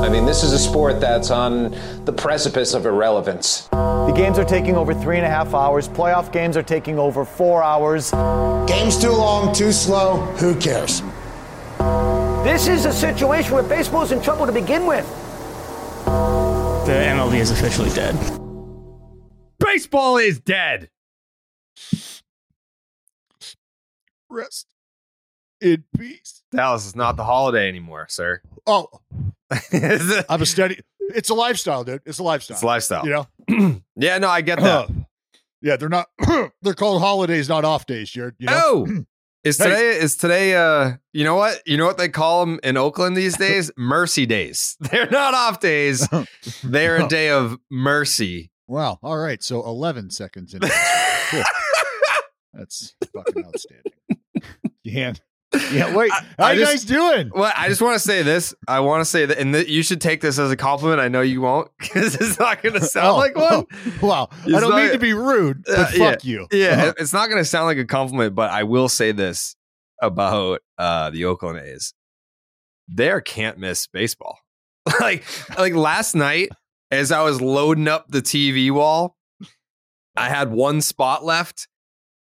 I mean, this is a sport that's on the precipice of irrelevance. The games are taking over three and a half hours. Playoff games are taking over four hours. Game's too long, too slow. Who cares? This is a situation where baseball's in trouble to begin with. The MLB is officially dead. Baseball is dead. Rest in peace. Dallas is not the holiday anymore, sir. Oh, I'm a steady. It's a lifestyle, dude. It's a lifestyle. It's a lifestyle. You know? yeah, no, I get that. Yeah, they're not. they're called holidays, not off days, Jared. You know? Oh, is Hey. today is today? Uh, you know what? You know what they call them in Oakland these days? mercy days. They're not off days. They're a day of mercy. Wow. All right. So 11 seconds in. cool. That's fucking outstanding. Yeah. Yeah. Wait. How I you just- guys doing? Well, I just want to say this. I want to say that, and th- you should take this as a compliment. I know you won't, because it's not going to sound Oh, like one. Wow. It's I don't not- mean to be rude, but Uh, fuck yeah. you. Yeah, Uh-huh. it's not going to sound like a compliment, but I will say this about uh, the Oakland A's: they're can't miss baseball. like, like last night, as I was loading up the TV wall, I had one spot left,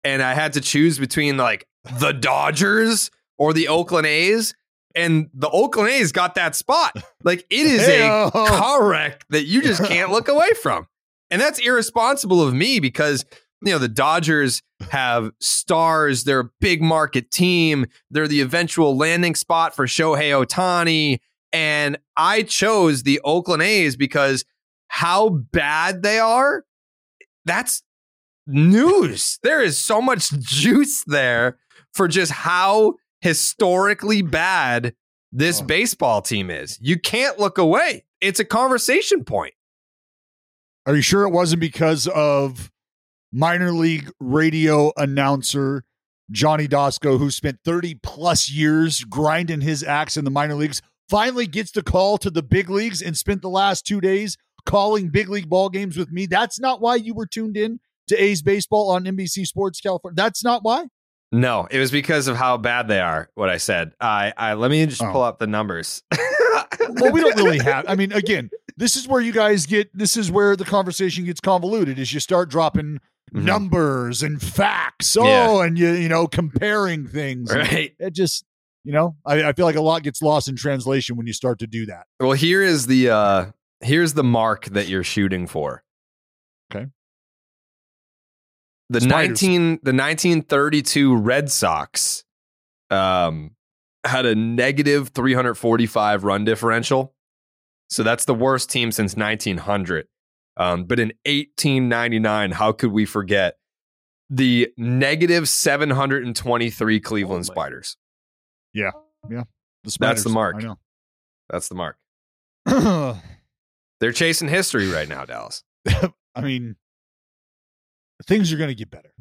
and I had to choose between like the Dodgers or the Oakland A's. And the Oakland A's got that spot. Like it is Hey-o. a car wreck that you just can't look away from. And that's irresponsible of me because you know the Dodgers have stars, they're a big market team, they're the eventual landing spot for Shohei Ohtani. And I chose the Oakland A's because how bad they are, that's news. There is so much juice there for just how historically bad this Oh. baseball team is. You can't look away. It's a conversation point. Are you sure it wasn't because of minor league radio announcer Johnny Doskow, who spent 30 plus years grinding his axe in the minor leagues, finally gets the call to the big leagues and spent the last two days calling big league ball games with me? That's not why you were tuned in to A's baseball on NBC Sports California. That's not why. No, it was because of how bad they are. What I said. I, I let me just Oh. pull up the numbers. well, we don't really have. I mean, again, this is where you guys get. This is where the conversation gets convoluted. Is you start dropping Mhm. numbers and facts. Oh, Yeah. and you you know comparing things. Right. It just you know I, I feel like a lot gets lost in translation when you start to do that. Well, here is the uh here's the mark that you're shooting for. The Spiders. 19 the 1932 Red Sox um had a negative 345 run differential. So that's the worst team since 1900. Um, but in 1899, how could we forget the negative 723 Cleveland Spiders? Yeah, yeah. The That's the mark. I That's the mark. They're chasing history right now, Dallas. I mean, things are going to get better.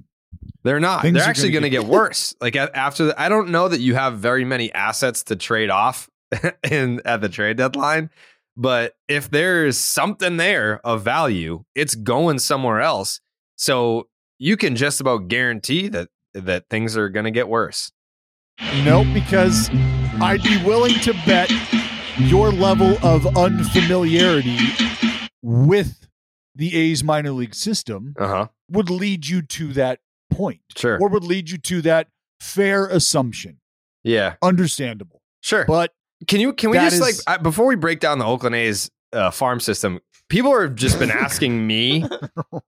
They're not. Things They're actually going to get worse. Like after, the, I don't know that you have very many assets to trade off in at the trade deadline. But if there's something there of value, it's going somewhere else. So you can just about guarantee that that things are going to get worse. Nope, because I'd be willing to bet your level of unfamiliarity with the A's minor league system Uh huh. would lead you to that point. Sure. Or would lead you to that fair assumption. Yeah. Understandable. Sure. But Can you can we just is- like I- before we break down the Oakland A's uh, farm system? People have just been asking me.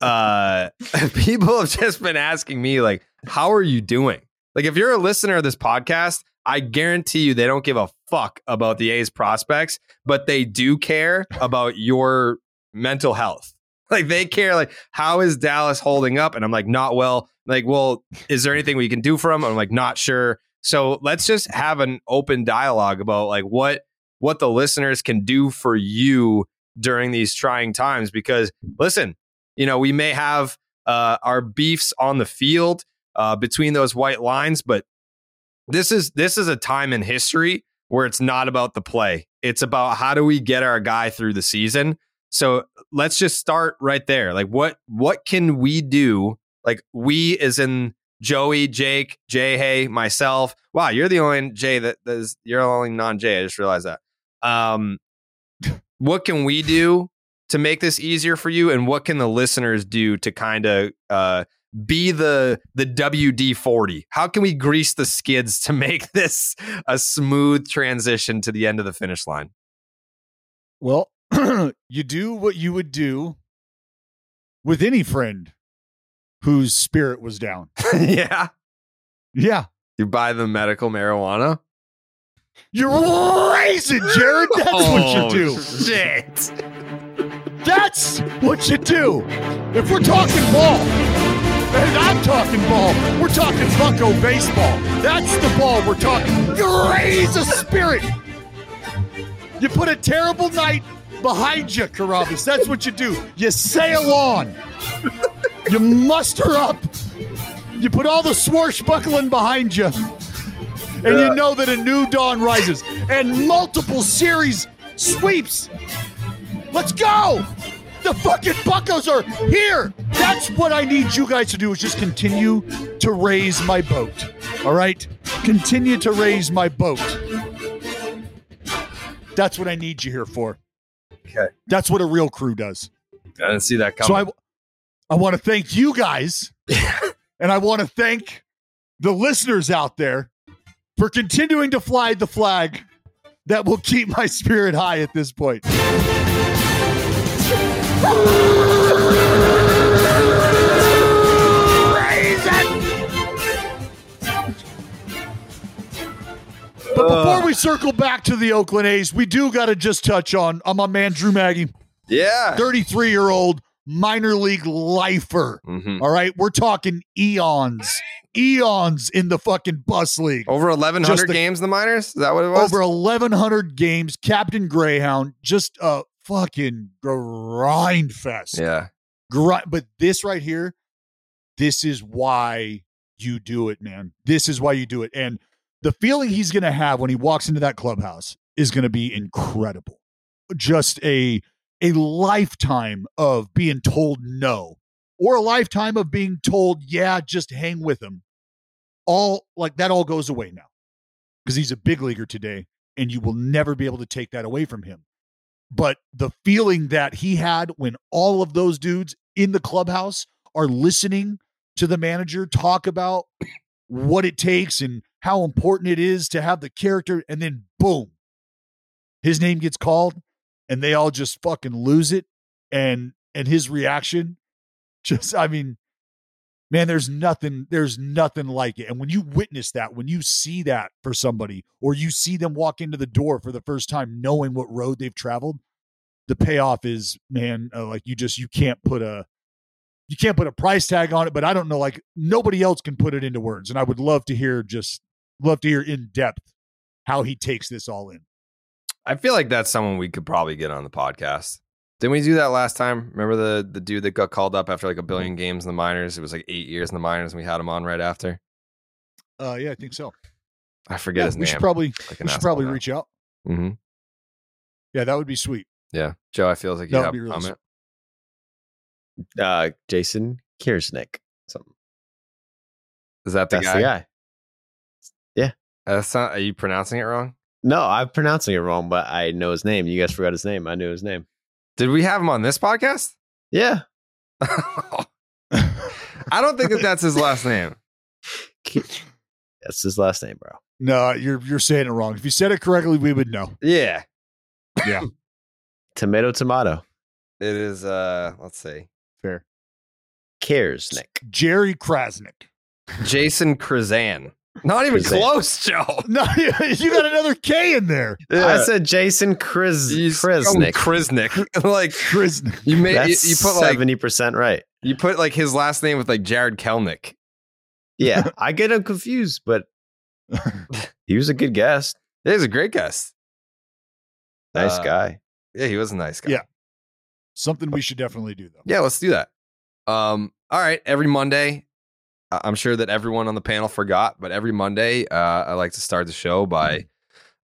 Uh, people have just been asking me like, "How are you doing?" Like, if you're a listener of this podcast, I guarantee you they don't give a fuck about the A's prospects, but they do care about your mental health. Like they care, like how is Dallas holding up? And I'm like, not well. Like, well, is there anything we can do for him? I'm like, not sure. So let's just have an open dialogue about like what what the listeners can do for you during these trying times. Because listen, you know, we may have uh, our beefs on the field uh, between those white lines, but this is this is a time in history where it's not about the play. It's about how do we get our guy through the season. So let's just start right there. Like what what can we do? Like we is in Joey, Jake, Jay, hey, myself. Wow, you're the only Jay that that is you're the only non-Jay. I just realized that. Um what can we do to make this easier for you? And what can the listeners do to kind of uh be the the WD forty? How can we grease the skids to make this a smooth transition to the end of the finish line? Well, you do what you would do with any friend whose spirit was down. yeah. Yeah. You buy the medical marijuana. You're racing, Jared. That's what you oh, do. Oh, Shit. That's what you do. If we're talking ball, and I'm talking ball, we're talking bucko baseball. That's the ball we're talking. You raise a spirit. You put a terrible night behind you, Carabas. That's what you do. You sail on. You muster up. You put all the swashbuckling behind you. And you know that a new dawn rises. And multiple series sweeps. Let's go. The fucking buckos are here. That's what I need you guys to do is just continue to raise my boat. All right? Continue to raise my boat. That's what I need you here for. Okay. That's what a real crew does. I didn't see that coming. So. I, I want to thank you guys, and I want to thank the listeners out there for continuing to fly the flag that will keep my spirit high at this point. But before we circle back to the Oakland A's, we do got to just touch on on my man Drew Maggi. Yeah. 33 year old minor league lifer. Mhm. All right. We're talking eons, eons in the fucking bus league. Over 1,100 games in the minors? Is that what it was? Over 1,100 games. Captain Greyhound, just a fucking grind fest. yeah. Grind. But this right here, this is why you do it, man. This is why you do it. And the feeling he's going to have when he walks into that clubhouse is going to be incredible. Just a a lifetime of being told no or a lifetime of being told, yeah, just hang with him. All like that all goes away now because he's a big leaguer today and you will never be able to take that away from him. But the feeling that he had when all of those dudes in the clubhouse are listening to the manager talk about what it takes and how important it is to have the character, and then boom, his name gets called and they all just fucking lose it. And and his reaction, just I mean, man, there's nothing, there's nothing like it. And when you witness that, when you see that for somebody, or you see them walk into the door for the first time, knowing what road they've traveled, the payoff is, man, uh, like you just you can't put a you can't put a price tag on it. But I don't know, like nobody else can put it into words. And I would love to hear just love to hear in depth how he takes this all in. I feel like that's someone we could probably get on the podcast. Didn't we do that last time? Remember the the dude that got called up after like a billion games in the minors? It was like eight years in the minors, and we had him on right after. Uh, yeah, I think so. I forget Yeah, his we name. should probably Like we should probably now. reach out. Mm-hmm. Yeah, that would be sweet. Yeah, Joe, I feel like you That would have a really comment. Uh, Jason Kiersnick. Something. Is that the That's guy? the guy. Yeah. That's not. Are you pronouncing it wrong? No, I'm pronouncing it wrong, but I know his name. You guys forgot his name. I knew his name. Did we have him on this podcast? Yeah. I don't think that that's his last name. That's his last name, bro. No, you're you're saying it wrong. If you said it correctly, we would know. Yeah, Yeah, Tomato, tomato. it is. Uh, let's see, fair. Kiersnick. Jerry Krasnick. Jason Krazan. Not even Krazan. close, Joe. No, you got another K in there. I said Jason Kriz, You spelled Kriznick. Krisnick. like Krasnick. you made you, That's you put like seventy percent right. you put like his last name with like Jared Kelnick. Yeah, I get him confused, but he was a good guest. He was a great guest. Nice Uh, guy. Yeah, he was a nice guy. Yeah. Something we should definitely do though. Yeah, let's do that. Um, all right, every Monday, I- I'm sure that everyone on the panel forgot, but every Monday, uh, I like to start the show by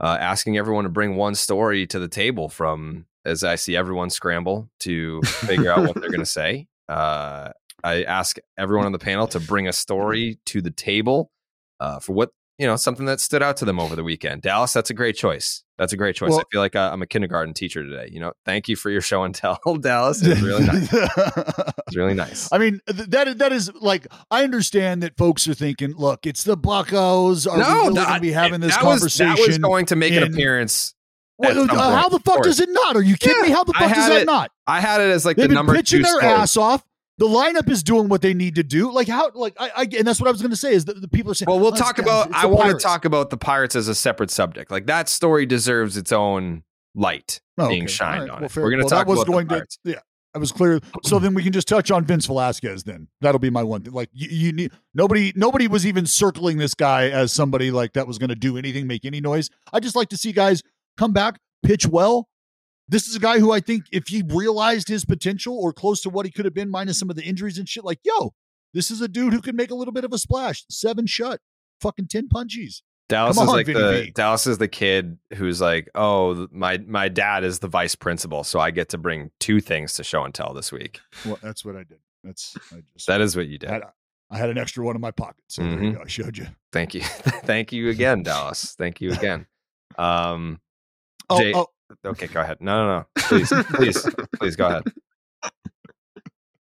uh, asking everyone to bring one story to the table from as I see everyone scramble to figure out what they're going to say. Uh, I ask everyone on the panel to bring a story to the table uh, for what you know, something that stood out to them over the weekend. Dallas, that's a great choice. That's a great choice. Well- I feel like uh, I'm a kindergarten teacher today. You know, thank you for your show and tell, Dallas. It was really nice. It's really nice. I mean, th- that that is like I understand that folks are thinking, look, it's the Buckos. Are we really going to be having this that was, conversation? that was going to make an appearance. Well, uh, how the fuck does it not? Are you kidding Yeah, me? How the fuck does that it- not? I had it as like They've the number pitching two their story. ass off. The lineup is doing what they need to do. Like how? Like I, I and that's what I was going to say is that the people are saying. Well, we'll "Oh, talk it's- about. I want to talk about the Pirates as a separate subject. Like that story deserves its own light Oh, being okay. shined right. on Well, it. We're going to Well, talk that was about going the to. Pirates. Yeah, I was clear. So then we can just touch on Vince Velasquez. Then that'll be my one thing. Like you, you need nobody. Nobody was even circling this guy as somebody like that was going to do anything, make any noise. I just like to see guys come back, pitch well. This is a guy who I think if he realized his potential or close to what he could have been, minus some of the injuries and shit, like yo, this is a dude who can make a little bit of a splash. Seven shut, fucking ten punchies. Dallas Come is on, like Vinny the. Dallas is the kid who's like, oh, my my dad is the vice principal, so I get to bring two things to show and tell this week. Well, that's what I did. That's I just That is what you did. I had, I had an extra one in my pocket, so there you Mhm. go. I showed you. Thank you, thank you again, Dallas. Thank you again. Um, Oh, Jay- oh, okay, go ahead. No, no, no. Please, please, please go ahead.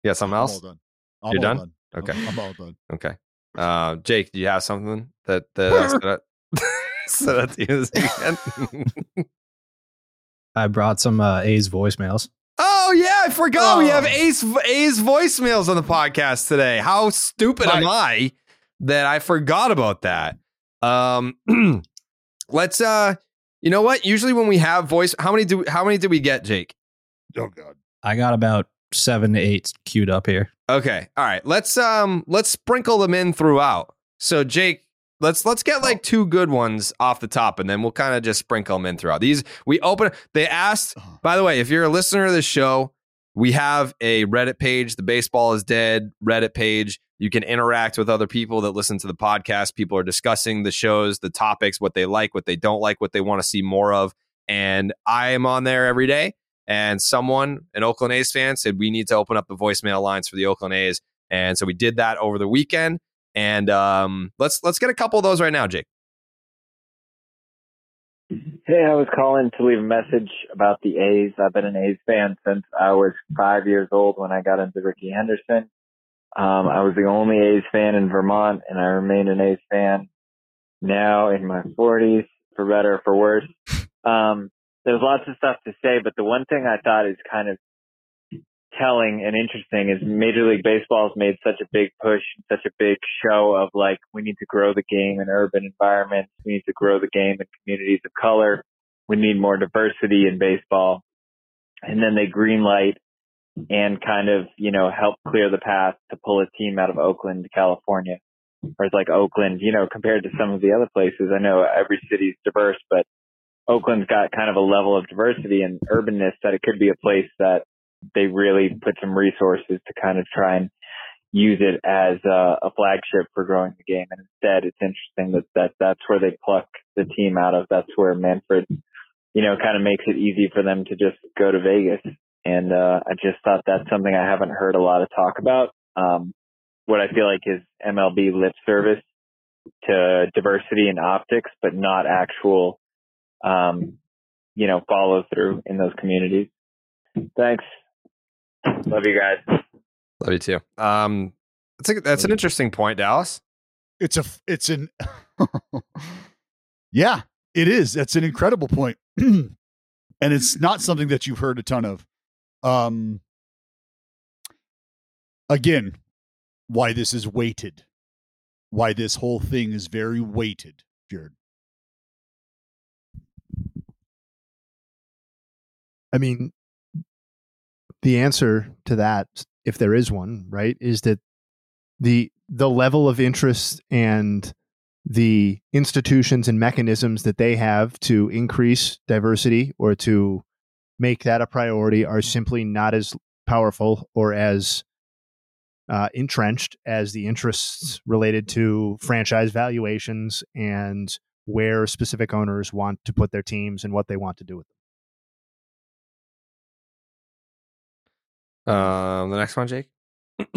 Yeah, got something I'm else? all done. I'm You're all done? I'm- Okay. I'm all done. Okay. Uh, Jake, do you have something that that stood out- stood out to you this weekend? I brought some uh, A's voicemails. oh yeah, I forgot oh. we have Oh. Ace A's voicemails on the podcast today. How stupid am I that I forgot about that? Um, let's uh, you know what? Usually when we have voice, how many do how many did we get, Jake? Oh god. I got about seven to eight queued up here. Okay. All right. Let's um let's sprinkle them in throughout. So Jake, let's let's get like two good ones off the top and then we'll kind of just sprinkle them in throughout. These we open they asked, by the way, if you're a listener to this show, we have a Reddit page, the baseball is dead Reddit page. You can interact with other people that listen to the podcast. People are discussing the shows, the topics, what they like, what they don't like, what they want to see more of. And I am on there every day. And someone, an Oakland A's fan, said we need to open up the voicemail lines for the Oakland A's. And so we did that over the weekend. And um, let's let's get a couple of those right now, Jake. Hey, I was calling to leave a message about the A's. I've been an A's fan since I was five years old when I got into Rickey Henderson. Um, I was the only A's fan in Vermont, and I remain an A's fan now in my 40s, for better or for worse. Um, there's lots of stuff to say, but the one thing I thought is kind of telling and interesting is Major League Baseball has made such a big push, such a big show of like, we need to grow the game in urban environments. We need to grow the game in communities of color. We need more diversity in baseball. And then they greenlight and kind of, you know, help clear the path to pull a team out of Oakland, California. Whereas like Oakland, you know, compared to some of the other places, I know every city's diverse, but Oakland's got kind of a level of diversity and urbanness that it could be a place that they really put some resources to kind of try and use it as a, a flagship for growing the game. And instead, it's interesting that, that that's where they pluck the team out of. That's where Manfred, you know, kind of makes it easy for them to just go to Vegas. And, uh, I just thought that's something I haven't heard a lot of talk about. Um, what I feel like is MLB lip service to diversity and optics, but not actual, um, you know, follow through in those communities. Thanks. Love you guys. Love you too. Um, that's a, that's an interesting point, Dallas. It's a it's an yeah, it is. That's an incredible point, and it's not something that you've heard a ton of. Um, again, why this is weighted, why this whole thing is very weighted, Jared. I mean, the answer to that, if there is one, right, is that the the level of interest and the institutions and mechanisms that they have to increase diversity or to make that a priority are simply not as powerful or as uh, entrenched as the interests related to franchise valuations and where specific owners want to put their teams and what they want to do with them. Um, the next one, Jake. if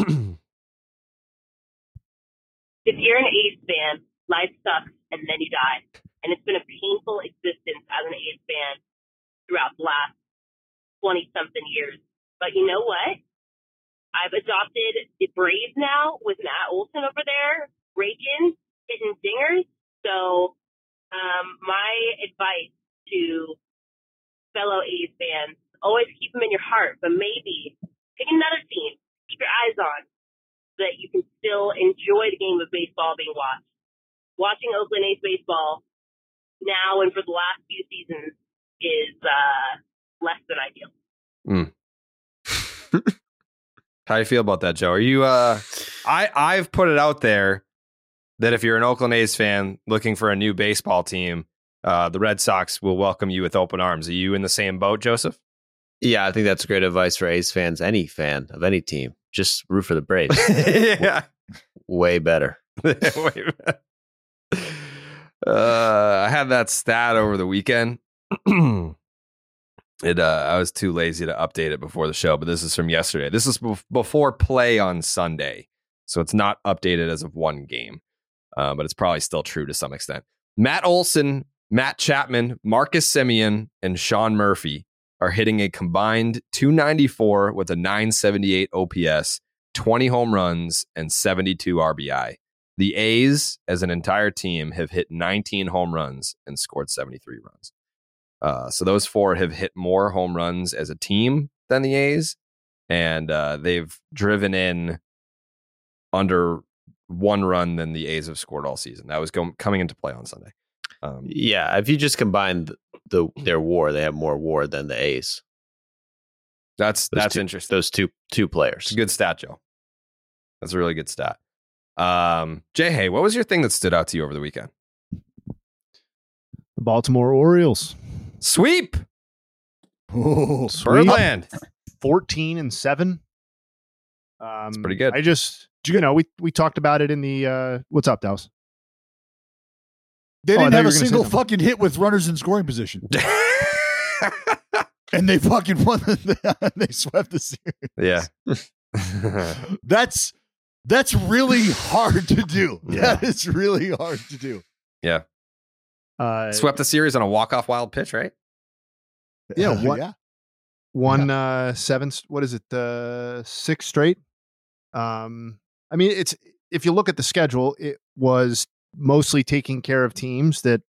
you're an A's fan, life sucks and then you die. And it's been a painful existence as an A's fan throughout the last 20 something years. But you know what? I've adopted the Braves now with Matt Olson over there, raking, hitting dingers. So, um, my advice to fellow A's fans, always keep them in your heart, but maybe pick another team, keep your eyes on, so that you can still enjoy the game of baseball being watched. Watching Oakland A's baseball now and for the last few seasons is uh, less than ideal. Mm. How do you feel about that, Joe? Are you? Uh, I I've put it out there that if you're an Oakland A's fan looking for a new baseball team, uh, the Red Sox will welcome you with open arms. Are you in the same boat, Joseph? Yeah, I think that's great advice for A's fans, any fan of any team. Just root for the Braves. yeah. Way better. Way better. Uh, I had that stat over the weekend. it uh, I was too lazy to update it before the show, but this is from yesterday. This is bef- before play on Sunday, so it's not updated as of one game, uh, but it's probably still true to some extent. Matt Olson, Matt Chapman, Marcus Semien, and Sean Murphy are hitting a combined 294 with a 978 OPS, 20 home runs, and 72 RBI. The A's, as an entire team, have hit 19 home runs and scored 73 runs. Uh, so those four have hit more home runs as a team than the A's, and uh, they've driven in under one run than the A's have scored all season. That was go- coming into play on Sunday. Um, yeah, if you just combine the, the, their WAR, they have more WAR than the A's. That's those that's two, interesting. Those two two players. It's a good stat, Joe. That's a really good stat. Um, Jay, hey, what was your thing that stood out to you over the weekend? The Baltimore Orioles. Sweep. Oh, Birdland. 14 and 7. Um, pretty good. I just, you know, we, we talked about it in the, uh, what's up, Dallas? They Oh, didn't thought have a were gonna say single fucking hit with runners in scoring position. and they fucking won. The, they swept the series. Yeah. That's that's really hard to do. Yeah. That is really hard to do. yeah. Uh, Swept the series on a walk-off wild pitch, right? Yeah, Uh, one, yeah. one uh seven what is it uh six straight um i mean it's if you look at the schedule it was mostly taking care of teams that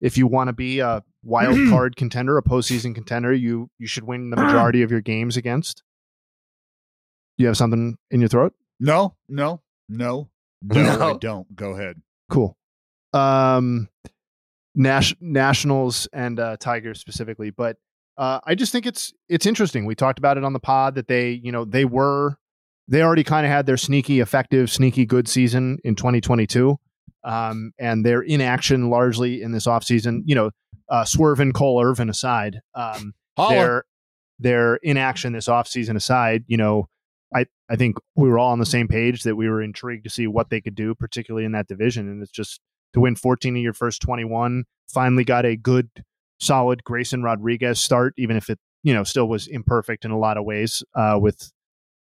if you want to be a wild card contender a postseason contender you you should win the majority of your games against. You have something in your throat? No, no, no, no, No. I don't. Go ahead. cool. Um Nash, nationals and uh tigers specifically but uh i just think it's it's interesting. We talked about it on the pod that they you know they were they already kind of had their sneaky effective sneaky good season in 2022 um and their inaction largely in this offseason. You know uh, Swerve and Cole Irvin aside, um, their their inaction this offseason aside, you know, I, I think we were all on the same page that we were intrigued to see what they could do, particularly in that division. And it's just to win 14 of your first 21, finally got a good, solid Grayson Rodriguez start, even if it, you know, still was imperfect in a lot of ways uh, with,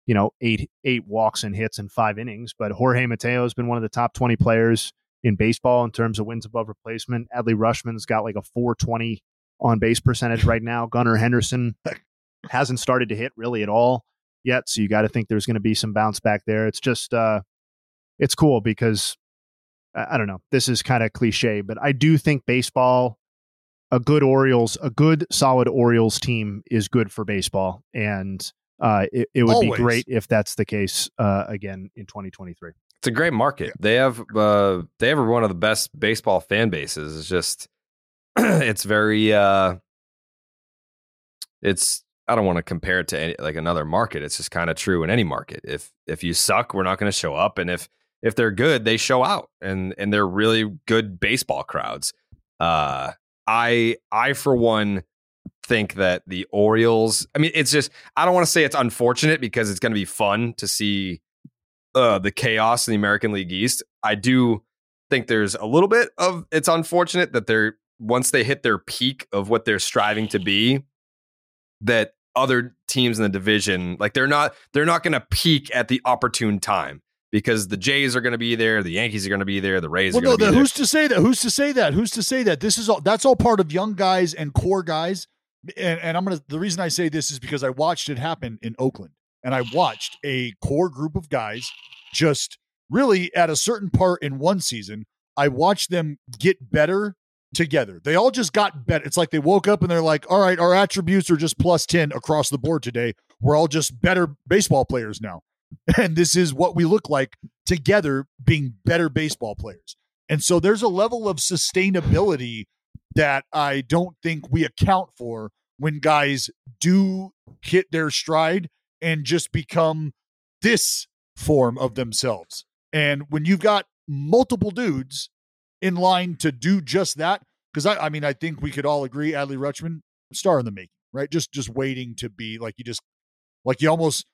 you know, eight eight walks and hits and five innings. But Jorge Mateo has been one of the top 20 players in baseball in terms of wins above replacement. Adley Rutschman's got like a 420 on base percentage right now. Gunnar Henderson hasn't started to hit really at all yet. So you got to think there's going to be some bounce back there. It's just, uh, it's cool because I don't know. This is kind of cliche, but I do think baseball, a good Orioles, a good solid Orioles team is good for baseball. And uh, it, it would Always. be great if that's the case uh, again in 2023. It's a great market. They have uh, they have one of the best baseball fan bases. It's just it's very uh, it's I don't want to compare it to any, like another market. It's just kind of true in any market. If if you suck, we're not going to show up, and if if they're good, they show out, and and they're really good baseball crowds. Uh, I I for one think that the Orioles. I mean, it's just I don't want to say it's unfortunate because it's going to be fun to see uh, the chaos in the American League East. I do think there's a little bit of it's unfortunate that they're once they hit their peak of what they're striving to be, that other teams in the division like they're not they're not going to peak at the opportune time because the Jays are going to be there, the Yankees are going to be there, the Rays Well, are no, going to the, be there. who's to say that? Who's to say that? Who's to say that? This is all that's all part of young guys and core guys. And, and I'm gonna the reason I say this is because I watched it happen in Oakland, and I watched a core group of guys just really at a certain part in one season. I watched them get better together. They all just got better. It's like they woke up and they're like, "All right, our attributes are just plus ten across the board today. We're all just better baseball players now." and this is what we look like together being better baseball players. And so there's a level of sustainability that I don't think we account for when guys do hit their stride and just become this form of themselves. And when you've got multiple dudes in line to do just that, because I, I mean, I think we could all agree Adley Rutschman, star in the making, right? Just just waiting to be like you just like you almost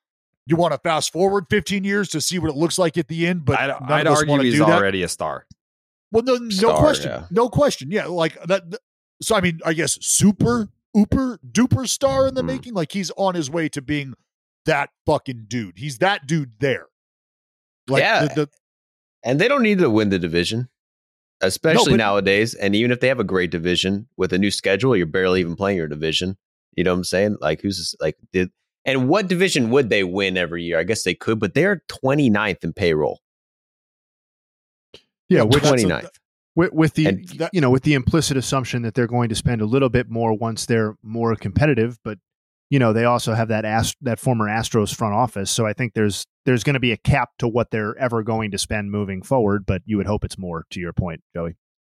you want to fast forward 15 years to see what it looks like at the end, but I'd, I'd argue he's already a star. Well, no, no Star, question, yeah. no question. Yeah, like that. th- So I mean, I guess super, ooper, duper star in the mm-hmm. making. Like he's on his way to being that fucking dude. He's that dude there. Like Yeah. the, the And they don't need to win the division, especially but- nowadays. And even if they have a great division with a new schedule, you're barely even playing your division. You know what I'm saying? Like who's like did and what division would they win every year? I guess they could, but they're 29th in payroll. Yeah, which which 29th. with, with the And- you know with the implicit assumption that they're going to spend a little bit more once they're more competitive, but you know they also have that Ast- that former Astros front office, so I think there's there's going to be a cap to what they're ever going to spend moving forward. But you would hope it's more. To your point, Joey.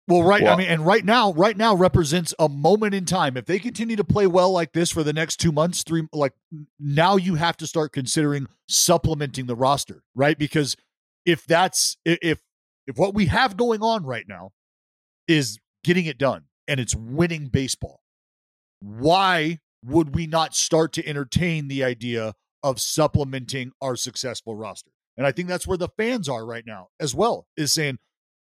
well, right. I mean, and right now, right now represents a moment in time. If they continue to play well like this for the next two months, three, like now you have to start considering supplementing the roster, right? Because if that's if if what we have going on right now is getting it done and it's winning baseball, why would we not start to entertain the idea of supplementing our successful roster? And I think that's where the fans are right now as well, is saying,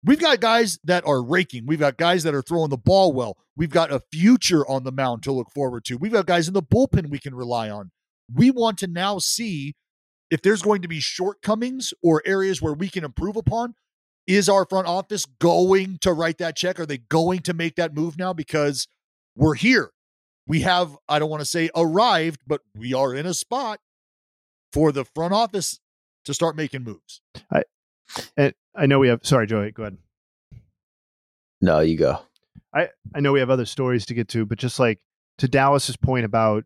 we've got guys that are raking. We've got guys that are throwing the ball well. We've got a future on the mound to look forward to. We've got guys in the bullpen we can rely on. We want to now see if there's going to be shortcomings or areas where we can improve upon. Is our front office going to write that check? Are they going to make that move now? Because we're here. We have, I don't want to say arrived, but we are in a spot for the front office to start making moves. I and I know we have. Sorry, Joey. Go ahead. No, you go. I I know we have other stories to get to, but just like to Dallas's point about,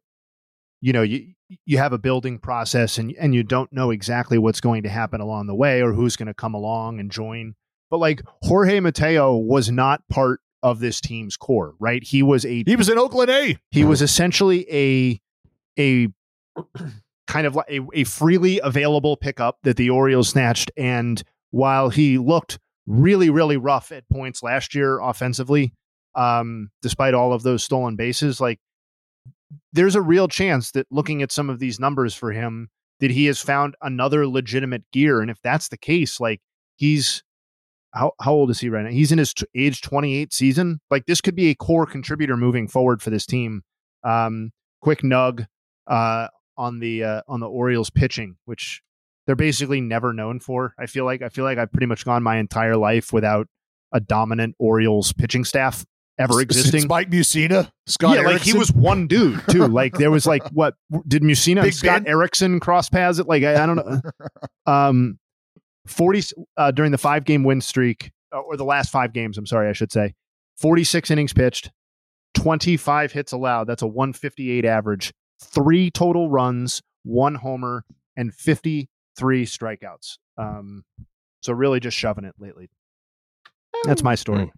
you know, you you have a building process and and you don't know exactly what's going to happen along the way or who's going to come along and join. But like Jorge Mateo was not part of this team's core, right? He was a he was in Oakland A. He was essentially a a kind of like a, a freely available pickup that the Orioles snatched. And while he looked really, really rough at points last year offensively, um, despite all of those stolen bases. Like, there's a real chance that looking at some of these numbers for him, that he has found another legitimate gear. And if that's the case, like he's how how old is he right now? He's in his t- age 28 season. Like this could be a core contributor moving forward for this team. Um, quick nug uh, on the uh, on the Orioles pitching, which they're basically never known for. I feel like I feel like I've pretty much gone my entire life without a dominant Orioles pitching staff ever existing. Since Mike Mussina, Scott. yeah, like he was one dude too. Like there was like what did Mussina and Scott Ben? Erickson cross paths it? Like I, I don't know. Um, forty uh, during the five game win streak uh, or the last five games. I'm sorry, I should say. Forty six innings pitched, twenty five hits allowed. That's a one fifty eight average. Three total runs, one homer, and fifty three strikeouts. Um, so really just shoving it lately. That's my story.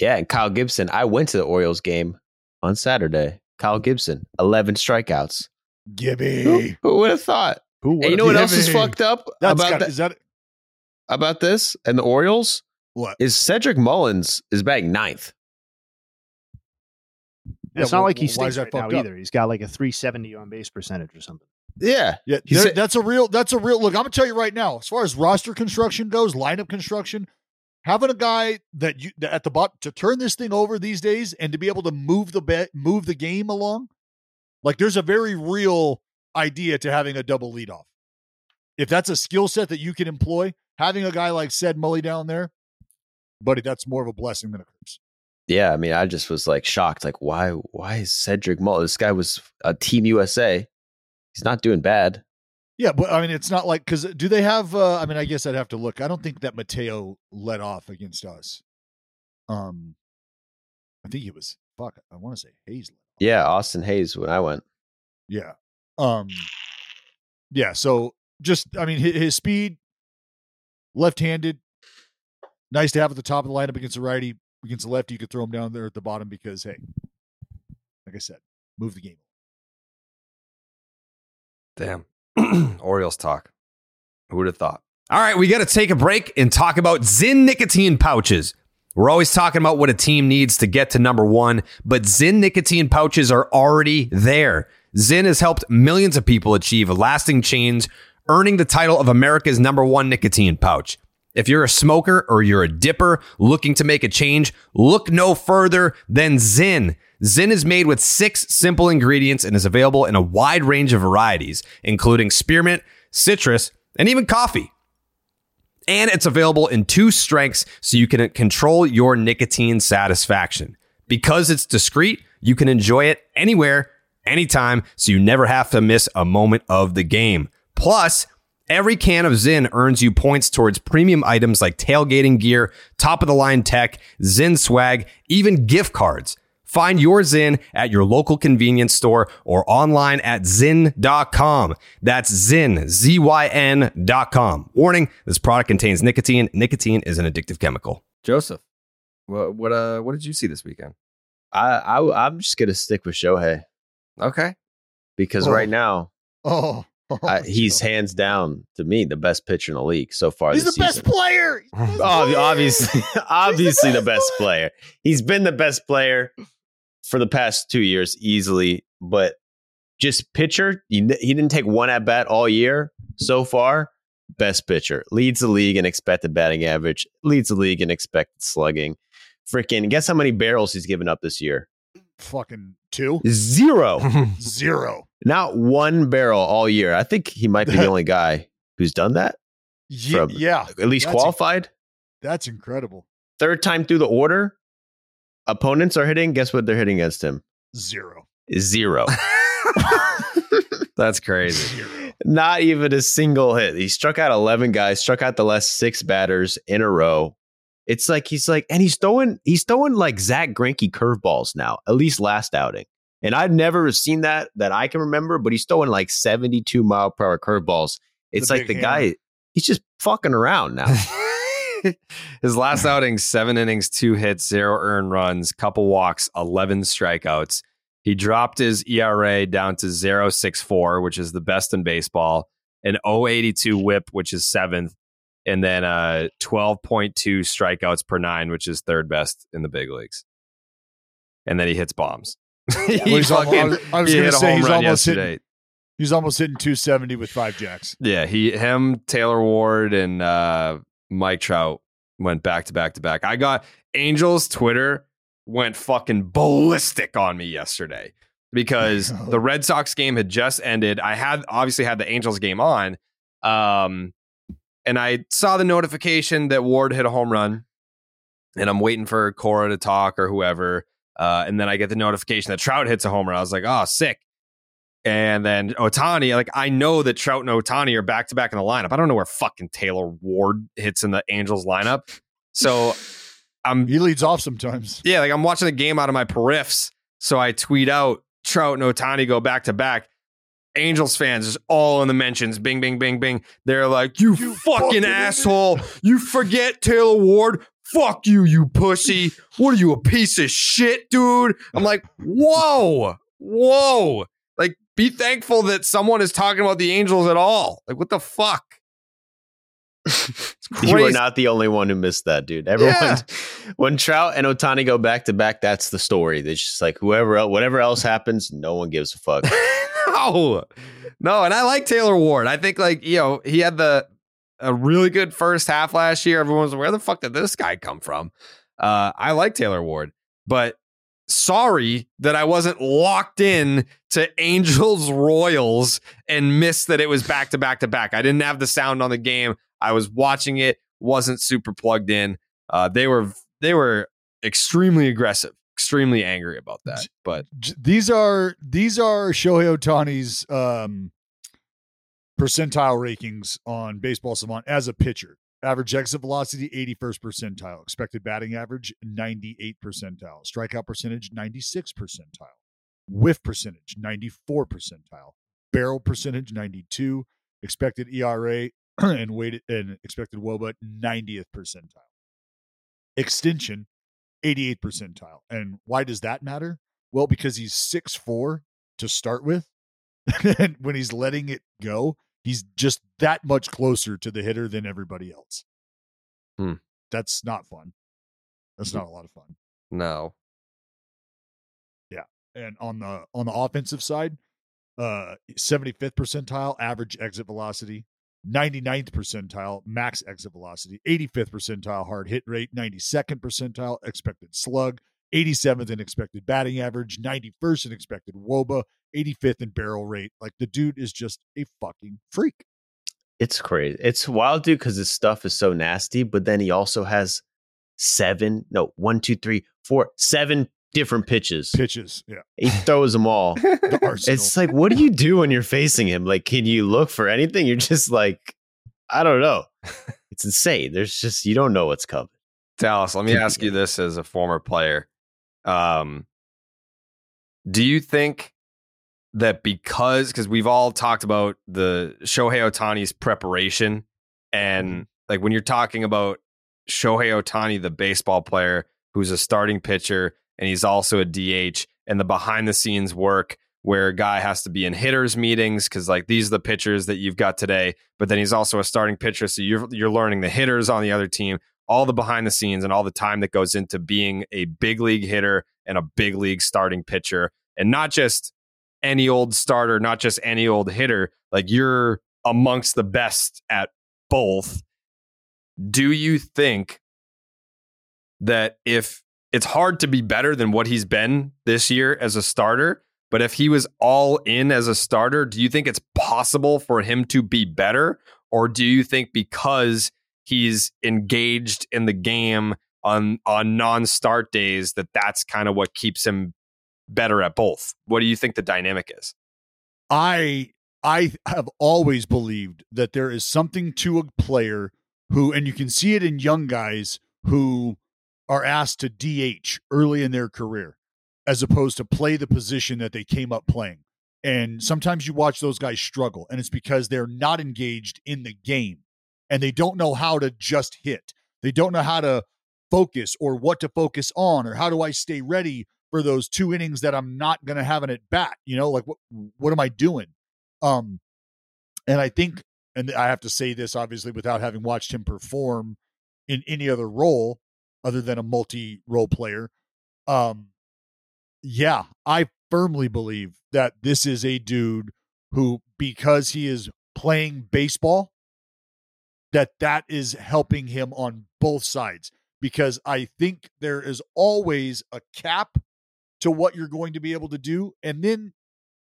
Yeah, and Kyle Gibson. I went to the Orioles game on Saturday. Kyle Gibson, 11 strikeouts. Gibby. Who, who would have thought? Who And you know what else is fucked up That's about got- that, is that about this and the Orioles? What? Is Cedric Mullins is batting ninth. it's Yeah, not well, like he well, stinks right now up? either. He's got like a 370 on base percentage or something. Yeah. Yeah, there- a- that's a real. That's a real. Look, I'm gonna tell you right now. As far as roster construction goes, lineup construction, having a guy that you at the bottom to turn this thing over these days and to be able to move the bet, move the game along, like there's a very real idea to having a double leadoff. If that's a skill set that you can employ, having a guy like said Mully down there, buddy, that's more of a blessing than a curse. Yeah, I mean, I just was like shocked. Like, why? Why is Cedric Mullins? This guy was a Team USA. He's not doing bad. Yeah, but I mean, it's not like because do they have? uh I mean, I guess I'd have to look. I don't think that Mateo let off against us. Um, I think he was fuck. I want to say Hays. Yeah, Austin Hays when I went. Yeah. Um. Yeah. So just, I mean, his, his speed, left-handed, nice to have at the top of the lineup against a righty. Against a lefty, you could throw him down there at the bottom because hey, like I said, move the game. Damn. Orioles talk. Who would have thought? All right, we got to take a break and talk about Zyn nicotine pouches. We're always talking about what a team needs to get to number one, but Zyn nicotine pouches are already there. Zyn has helped millions of people achieve a lasting change, earning the title of America's number one nicotine pouch. If you're a smoker or you're a dipper looking to make a change, look no further than Zyn. Zyn is made with six simple ingredients and is available in a wide range of varieties, including spearmint, citrus, and even coffee. And it's available in two strengths so you can control your nicotine satisfaction. Because it's discreet, you can enjoy it anywhere, anytime, so you never have to miss a moment of the game. Plus, every can of Zyn earns you points towards premium items like tailgating gear, top of the line tech, Zyn swag, even gift cards. Find your Zyn at your local convenience store or online at Zyn.com. That's Zyn, Z Y N.com. Warning this product contains nicotine. Nicotine is an addictive chemical. Joseph, what what uh what did you see this weekend? I, I I'm just gonna stick with Shohei. Okay. Because Oh. right now, Oh, I, he's hands down to me the best pitcher in the league so far he's the this best season. player. Oh, obviously, obviously the best player. He's been the best player for the past two years easily, but just pitcher, he, he didn't take one at bat all year so far. Best pitcher leads the league in expected batting average, leads the league in expected slugging. Freaking guess how many barrels he's given up this year? Fucking two, Zero. zero. Not one barrel all year. I think he might be the only guy who's done that. Yeah, From- yeah. At least That's qualified. That's incredible. Third time through the order, opponents are hitting. Guess what they're hitting against him? Zero. Zero. That's crazy. Not even a single hit. He struck out 11 guys, struck out the last six batters in a row. It's like he's like, and he's throwing, he's throwing like Zack Greinke curveballs now, at least last outing. And I've never seen that that I can remember, but he's throwing like 72 mile per hour curveballs. It's The like the big guy, he's just fucking around now. His last outing, seven innings, two hits, zero earned runs, couple walks, 11 strikeouts. He dropped his ERA down to 0.64, which is the best in baseball, an 0.82 whip, which is seventh, and then uh, 12.2 strikeouts per nine, which is third best in the big leagues. and then he hits bombs. Well, he's almost- I was, was he going to say he's almost yesterday. hitting. He's almost hitting 270 with five jacks. Yeah, he, him, Taylor Ward, and uh, Mike Trout went back to back to back. I got Angels Twitter went fucking ballistic on me yesterday because the Red Sox game had just ended. I had obviously had the Angels game on, um, and I saw the notification that Ward hit a home run, and I'm waiting for Cora to talk or whoever. Uh, and then I get the notification that Trout hits a homer. I was like, oh, sick. And then Ohtani, like I know that Trout and Ohtani are back to back in the lineup. I don't know where fucking Taylor Ward hits in the Angels lineup. So I'm he leads off sometimes. Yeah, like I'm watching the game out of my periffs. So I tweet out Trout and Ohtani go back to back. Angels fans is all in the mentions. Bing, bing, bing, bing. They're like, you, fucking asshole. You forget Taylor Ward. Fuck you, you pussy. What are you, a piece of shit, dude? I'm like, whoa, whoa. Like, be thankful that someone is talking about the Angels at all. Like, what the fuck? You are not the only one who missed that, dude. Everyone, Yeah. when Trout and Ohtani go back to back, that's the story. It's just like whoever, el- whatever else happens, no one gives a fuck. no, no, and I like Taylor Ward. I think like you know he had the a really good first half last year. Everyone was where the fuck did this guy come from? Uh, I like Taylor Ward, but sorry that I wasn't locked in to Angels Royals and missed that it was back to back to back. I didn't have the sound on the game. I was watching it, wasn't super plugged in. Uh, they were they were extremely aggressive, extremely angry about that. But These are these are Shohei Ohtani's um, percentile rankings on Baseball Savant as a pitcher. Average exit velocity, 81st percentile. Expected batting average, 98 percentile. Strikeout percentage, 96 percentile. Whiff percentage, 94 percentile. Barrel percentage, 92. Expected ERA and weighted and expected WOBA, 90th percentile. Extension, 88th percentile. And why does that matter? Well, because he's 6'4 to start with. and when he's letting it go, he's just that much closer to the hitter than everybody else. Hmm. That's not fun. That's not a lot of fun. no, Yeah. And on the on the offensive side, uh 75th percentile average exit velocity, 99th percentile max exit velocity, 85th percentile hard hit rate, 92nd percentile expected slug, 87th in expected batting average, 91st in expected woba, 85th in barrel rate. Like the dude is just a fucking freak. It's crazy. It's wild, dude, because his stuff is so nasty. But then he also has seven, no, one, two, three, four, seven different pitches. Pitches, yeah. He throws them all. The it's like, what do you do when you're facing him? Like, can you look for anything? You're just like, I don't know. It's insane. There's just you don't know what's coming. Dallas, let me ask you this as a former player. Um, do you think that because because we've all talked about the Shohei Ohtani's preparation and like when you're talking about Shohei Ohtani, the baseball player who's a starting pitcher and he's also a DH and the behind the scenes work where a guy has to be in hitters meetings because like these are the pitchers that you've got today, but then he's also a starting pitcher, so you're you're learning the hitters on the other team, all the behind the scenes and all the time that goes into being a big league hitter and a big league starting pitcher, and not just any old starter, not just any old hitter. Like you're amongst the best at both. Do you think that if it's hard to be better than what he's been this year as a starter, but if he was all in as a starter, do you think it's possible for him to be better? Or do you think because he's engaged in the game on on non-start days that that's kind of what keeps him better at both? What do you think the dynamic is? I I have always believed that there is something to a player who, and you can see it in young guys who are asked to DH early in their career, as opposed to play the position that they came up playing. And sometimes you watch those guys struggle, and it's because they're not engaged in the game and they don't know how to just hit. They don't know how to focus or what to focus on or how do I stay ready for those two innings that I'm not going to have an at bat. You know, like what what am I doing? Um, and I think, and I have to say this obviously without having watched him perform in any other role other than a multi role player. Um, yeah, I firmly believe that this is a dude who, because he is playing baseball, that that is helping him on both sides. Because I think there is always a cap to what you're going to be able to do, and then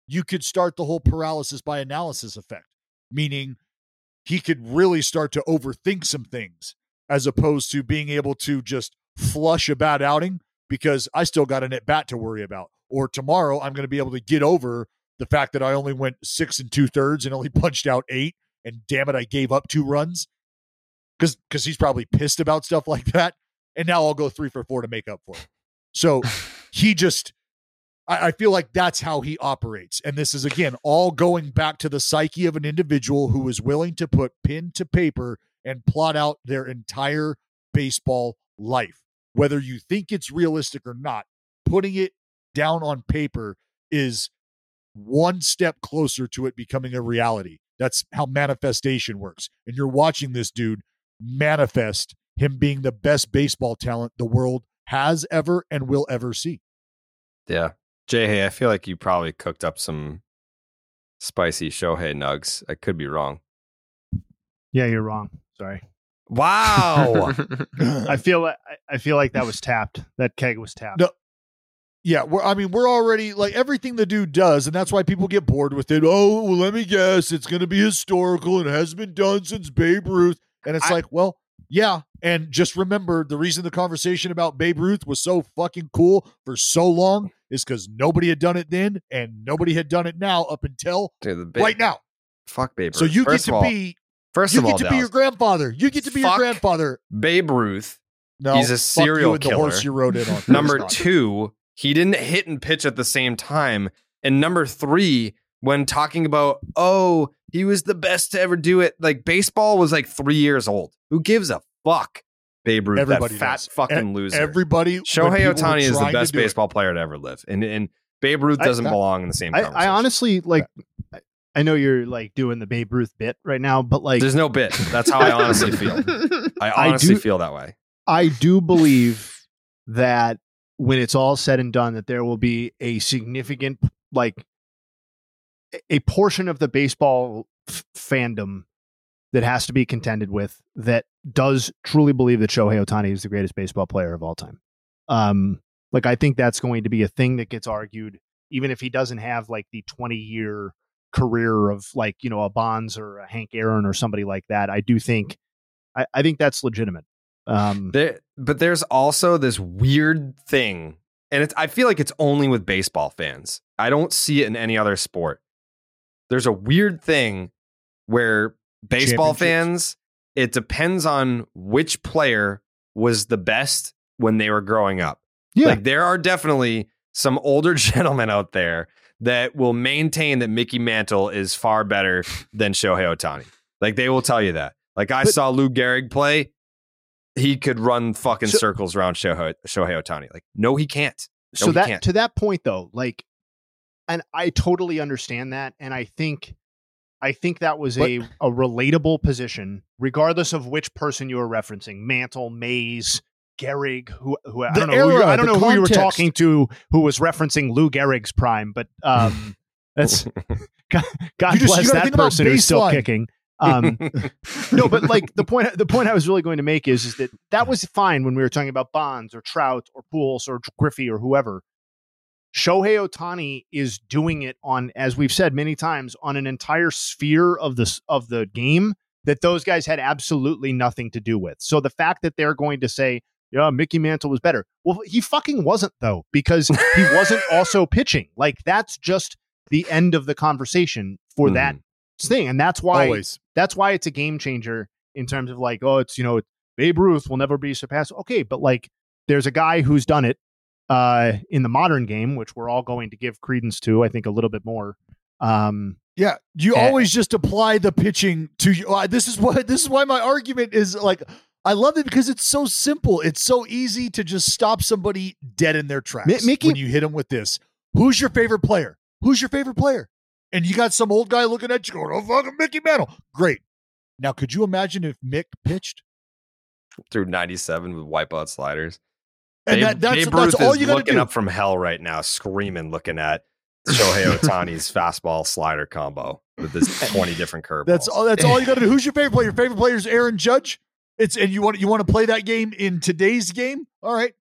you could start the whole paralysis by analysis effect, meaning he could really start to overthink some things as opposed to being able to just flush a bad outing because I still got an at bat to worry about. Or tomorrow I'm going to be able to get over the fact that I only went six and two thirds and only punched out eight. And damn it, I gave up two runs because because he's probably pissed about stuff like that. And now I'll go three for four to make up for it. So he just, I, I feel like that's how he operates. And this is again all going back to the psyche of an individual who is willing to put pen to paper and plot out their entire baseball life. Whether you think it's realistic or not, putting it down on paper is one step closer to it becoming a reality. That's how manifestation works. And you're watching this dude manifest him being the best baseball talent the world has ever and will ever see. Yeah. Jay, hey, I feel like you probably cooked up some spicy Shohei nugs. I could be wrong. Yeah, you're wrong. Sorry. Wow. I feel like I feel like that was tapped. That keg was tapped. No, yeah, we're, I mean, we're already like everything the dude does, and that's why people get bored with it. Oh, well, let me guess, it's going to be historical and it hasn't been done since Babe Ruth. And it's I- like, well, yeah. And just remember the reason the conversation about Babe Ruth was so fucking cool for so long is because nobody had done it then and nobody had done it now up until Dude, right now. Fuck Babe Ruth. So you First get to all- be First you of get all, to be your grandfather. You get to be your grandfather. Babe Ruth. No, he's a serial and the killer. horse you rode in on. Number two, he didn't hit and pitch at the same time. And number three, when talking about, oh, he was the best to ever do it, like baseball was like three years old. Who gives a fuck? Babe Ruth, Everybody that fat does. fucking E- loser. everybody- Shohei Ohtani is the best do it- baseball player to ever live, and and Babe Ruth doesn't I- belong in the same. I, conversation. I honestly like. I- I know you're like doing the Babe Ruth bit right now, but like, There's no bit. That's how I honestly feel. I I honestly do- feel that way. I do believe that when it's all said and done, that there will be a significant, like, a portion of the baseball f- fandom that has to be contended with that does truly believe that Shohei Ohtani is the greatest baseball player of all time. Um, like, I think that's going to be a thing that gets argued, even if he doesn't have like the 20 year career of like, you know, a Bonds or a Hank Aaron or somebody like that. I do think, I, I think that's legitimate. Um, There, but there's also this weird thing, and it's, I feel like it's only with baseball fans. I don't see it in any other sport. There's a weird thing where baseball fans, it depends on which player was the best when they were growing up. Yeah. Like there are definitely some older gentlemen out there that will maintain that Mickey Mantle is far better than Shohei Ohtani. Like they will tell you that. Like I But- saw Lou Gehrig play. He could run fucking So- circles around Shohei, Shohei Ohtani. Like, no, he can't. No, so he that can't. to that point though like and i totally understand that and i think i think that was a a relatable position regardless of which person you were referencing mantle mays Gehrig, who, who I don't know, who you, I don't know who you were talking to, who was referencing Lou Gehrig's prime, but um, that's God, God just- bless that person who's still kicking. Um, no, but like the point, the point I was really going to make is, is that that was fine when we were talking about Bonds or Trout or Pujols or Griffey or whoever. Shohei Ohtani is doing it on, as we've said many times, on an entire sphere of the of the game that those guys had absolutely nothing to do with. So the fact that they're going to say, "Yeah, Mickey Mantle was better," well, he fucking wasn't though, because he wasn't also pitching. Like that's just the end of the conversation for that mm-hmm. thing, and that's why Always. that's why it's a game changer in terms of like, oh, it's you know, Babe Ruth will never be surpassed. Okay, but like, there's a guy who's done it uh, in the modern game, which we're all going to give credence to. I think a little bit more. Um, Yeah, you Eh. always just apply the pitching to you. uh, This is what this is why my argument is like I love it because it's so simple. It's so easy to just stop somebody dead in their tracks Mi- Mickey- when you hit them with this. Who's your favorite player? Who's your favorite player? And you got some old guy looking at you going, "Oh fucking Mickey Mantle." Great. Now, could you imagine if Mick pitched? Through 97 with wipeout sliders. And Babe, that, that's, Babe that's Ruth all is you got to looking do. up from hell right now, screaming, looking at Shohei Ohtani's fastball slider combo with this eh, twenty different curveballs. That's all. That's all you got to do. Who's your favorite player? Your favorite player is Aaron Judge. It's and you want you want to play that game in today's game. All right.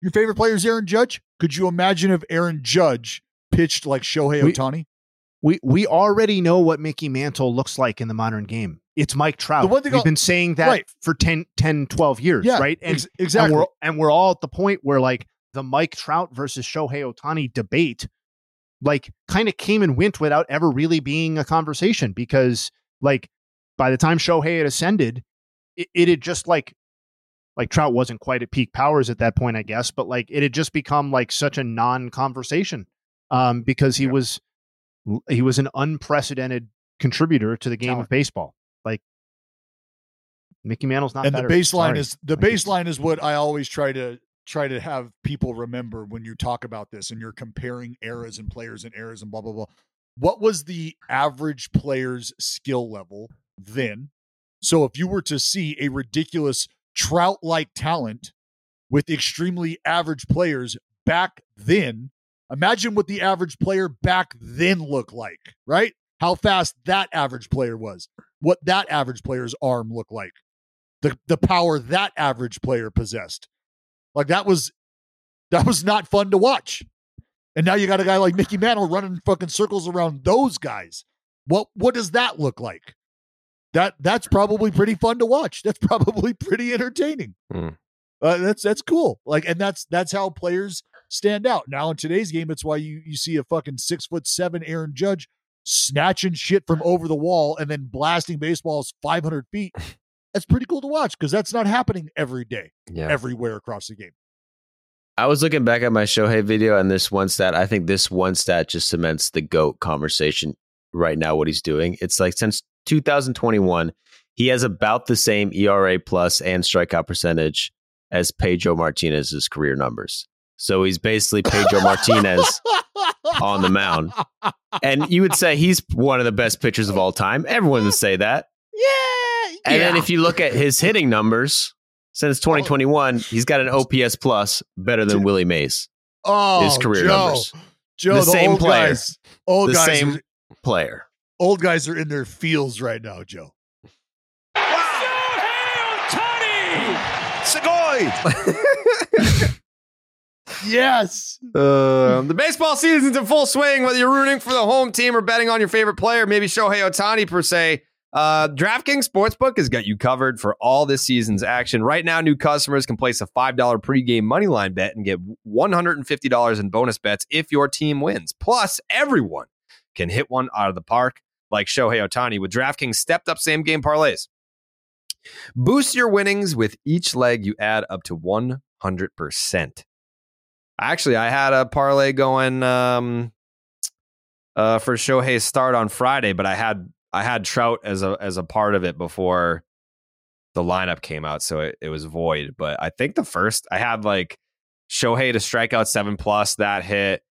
Your favorite player is Aaron Judge. Could you imagine if Aaron Judge pitched like Shohei We- Ohtani? We we already know what Mickey Mantle looks like in the modern game. It's Mike Trout. The one thing We've I'll- been saying that Right. for 10, 10, 12 years, Yeah, right? And, ex- exactly. And we're, and we're all at the point where like the Mike Trout versus Shohei Ohtani debate, like kind of came and went without ever really being a conversation because like by the time Shohei had ascended, it, it had just like like Trout wasn't quite at peak powers at that point, I guess, but like it had just become like such a non-conversation um, because he was he was an unprecedented contributor to the game of baseball. Mickey Mantle's not and better. the baseline Sorry. is the baseline is what I always try to try to have people remember when you talk about this and you're comparing eras and players and eras and blah blah blah. What was the average player's skill level then? So if you were to see a ridiculous trout like talent with extremely average players back then, imagine what the average player back then looked like, right? How fast that average player was, what that average player's arm looked like the the power that average player possessed. Like that was that was not fun to watch. And now you got a guy like Mickey Mantle running fucking circles around those guys. What what does that look like? That that's probably pretty fun to watch. That's probably pretty entertaining. Hmm. Uh, that's that's cool. Like, and that's that's how players stand out. Now in today's game, it's why you you see a fucking six foot seven Aaron Judge snatching shit from over the wall and then blasting baseballs five hundred feet. That's pretty cool to watch because that's not happening every day, Yeah. everywhere across the game. I was looking back at my Shohei video and this one stat. I think this one stat just cements the GOAT conversation right now, what he's doing. It's like since 2021, he has about the same ERA plus and strikeout percentage as Pedro Martinez's career numbers. So he's basically Pedro Martinez on the mound. And you would say he's one of the best pitchers of all time. Everyone would say that. Yeah. And then if you look at his hitting numbers since 2021, he's got an OPS plus better than Willie Mays. Oh, his career Joe. numbers. Joe, the, the same old player. guys- old the guys same are- player. Old guys are in their fields right now, Joe. yes. Uh, the baseball season's in full swing. Whether you're rooting for the home team or betting on your favorite player, maybe Shohei Ohtani per se. Uh, DraftKings Sportsbook has got you covered for all this season's action. Right now, new customers can place a $5 pregame moneyline bet and get $150 in bonus bets if your team wins. Plus, everyone can hit one out of the park like Shohei Ohtani with DraftKings stepped up same game parlays. Boost your winnings with each leg you add up to 100%. Actually, I had a parlay going um, uh, for Shohei's start on Friday, but I had I had Trout as a as a part of it before the lineup came out, so it, it was void. But I think the first I had like Shohei to strike out seven plus that hit.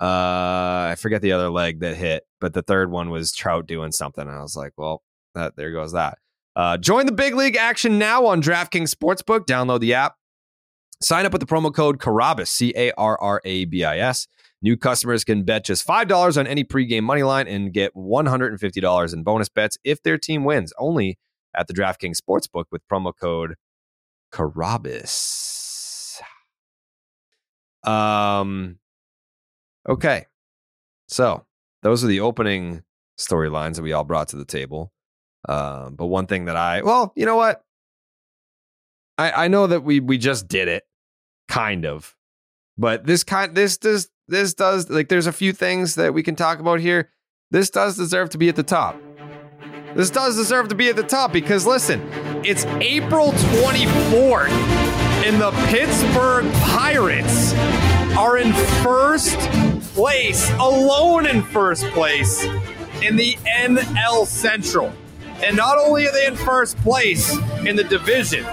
Uh, I forget the other leg that hit, but the third one was Trout doing something. And I was like, well, that there goes that. Uh, join the big league action now on DraftKings Sportsbook. Download the app. Sign up with the promo code Carrabis, C A R R A B I S. New customers can bet just $5 on any pregame money line and get $150 in bonus bets if their team wins. Only at the DraftKings Sportsbook with promo code Carrabis. Um, okay. So those are the opening storylines that we all brought to the table. Um, but one thing that I, well, you know what? I, I know that we we just did it, kind of, but this kind this does this does like there's a few things that we can talk about here. This does deserve to be at the top. This does deserve to be at the top because listen, it's April 24th, and the Pittsburgh Pirates are in first place, alone in first place in the NL Central. And not only are they in first place in the division,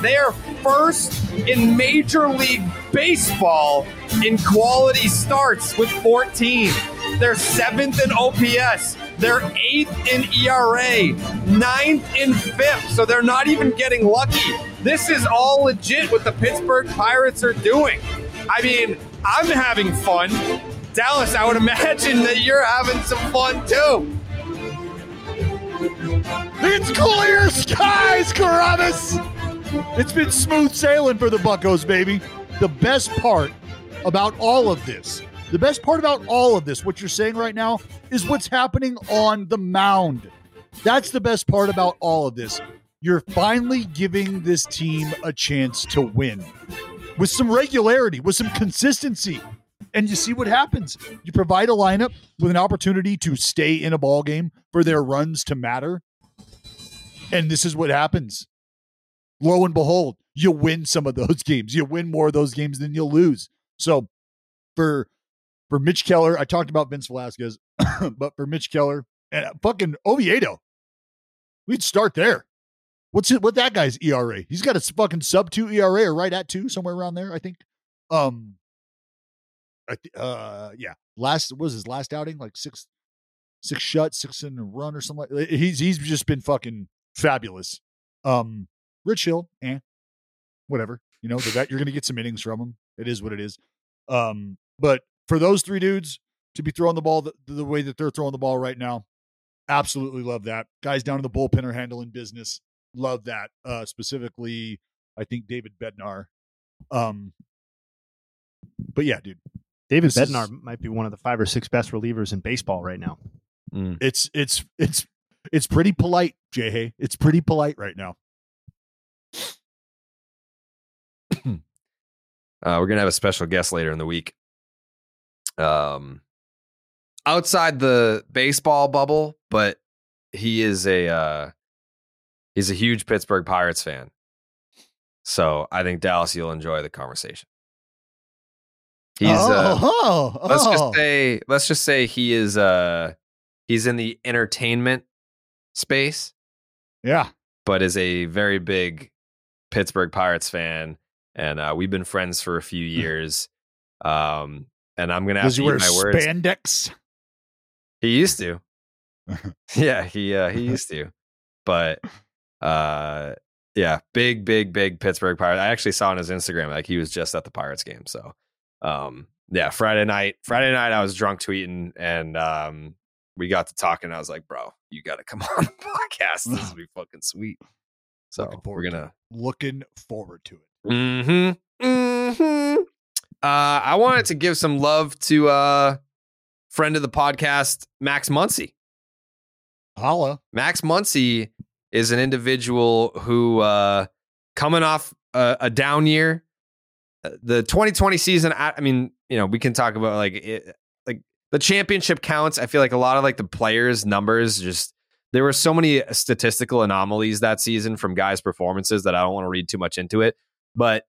they are first in Major League Baseball in quality starts with 14. They're seventh in OPS. They're eighth in ERA, ninth in FIP. So they're not even getting lucky. This is all legit what the Pittsburgh Pirates are doing. I mean, I'm having fun. Dallas, I would imagine that you're having some fun too. It's clear skies, Carrabis. It's been smooth sailing for the Buckos, baby. The best part about all of this, the best part about all of this, what you're saying right now, is what's happening on the mound. That's the best part about all of this. You're finally giving this team a chance to win with some regularity, with some consistency. And you see what happens. You provide a lineup with an opportunity to stay in a ball game for their runs to matter. And this is what happens. Lo and behold, you win some of those games. You win more of those games than you'll lose. So for for Mitch Keller, I talked about Vince Velasquez, but for Mitch Keller and fucking Oviedo, we'd start there. What's it? What that guy's ERA? He's got a fucking sub two ERA or right at two, somewhere around there, I think. Um, I th- uh, yeah. Last was his last outing like six, six shut, six in a run or something. Like he's he's just been fucking fabulous. Um, Rich Hill, eh, whatever. You know, the guy, you're gonna get some innings from him. It is what it is. Um, but for those three dudes to be throwing the ball the, the way that they're throwing the ball right now, absolutely love that. Guys down in the bullpen are handling business. Love that. Uh, specifically, I think David Bednar. Um, but yeah, dude, David This is- Bednar might be one of the five or six best relievers in baseball right now. It's it's it's it's pretty polite, Jay. Hay. It's pretty polite right now. Uh, we're gonna have a special guest later in the week. Um, outside the baseball bubble, but he is a uh, he's a huge Pittsburgh Pirates fan. So I think Dallas, you'll enjoy the conversation. He's uh, oh, oh, let's oh. just say let's just say he is uh he's in the entertainment space, yeah. but is a very big Pittsburgh Pirates fan, and uh, we've been friends for a few years. Um, and I'm gonna have Does to he wear my words. spandex? He used to. yeah, he uh, he used to. But uh yeah, big big big Pittsburgh Pirates. I actually saw on his Instagram like he was just at the Pirates game. So um yeah, Friday night, Friday night I was drunk tweeting and um we got to talking. I was like, "Bro, you got to come on the podcast. This would be fucking sweet." So we're gonna Looking forward to it. Mm-hmm. Mm-hmm. Uh, I wanted to give some love to uh friend of the podcast, Max Muncy. Holla. Max Muncy is an individual who uh coming off a, a down year. Uh, The 2020 season, I, I mean, you know, we can talk about like it, like the championship counts. I feel like a lot of like the players' numbers just there were so many statistical anomalies that season from guys' performances that I don't want to read too much into it. But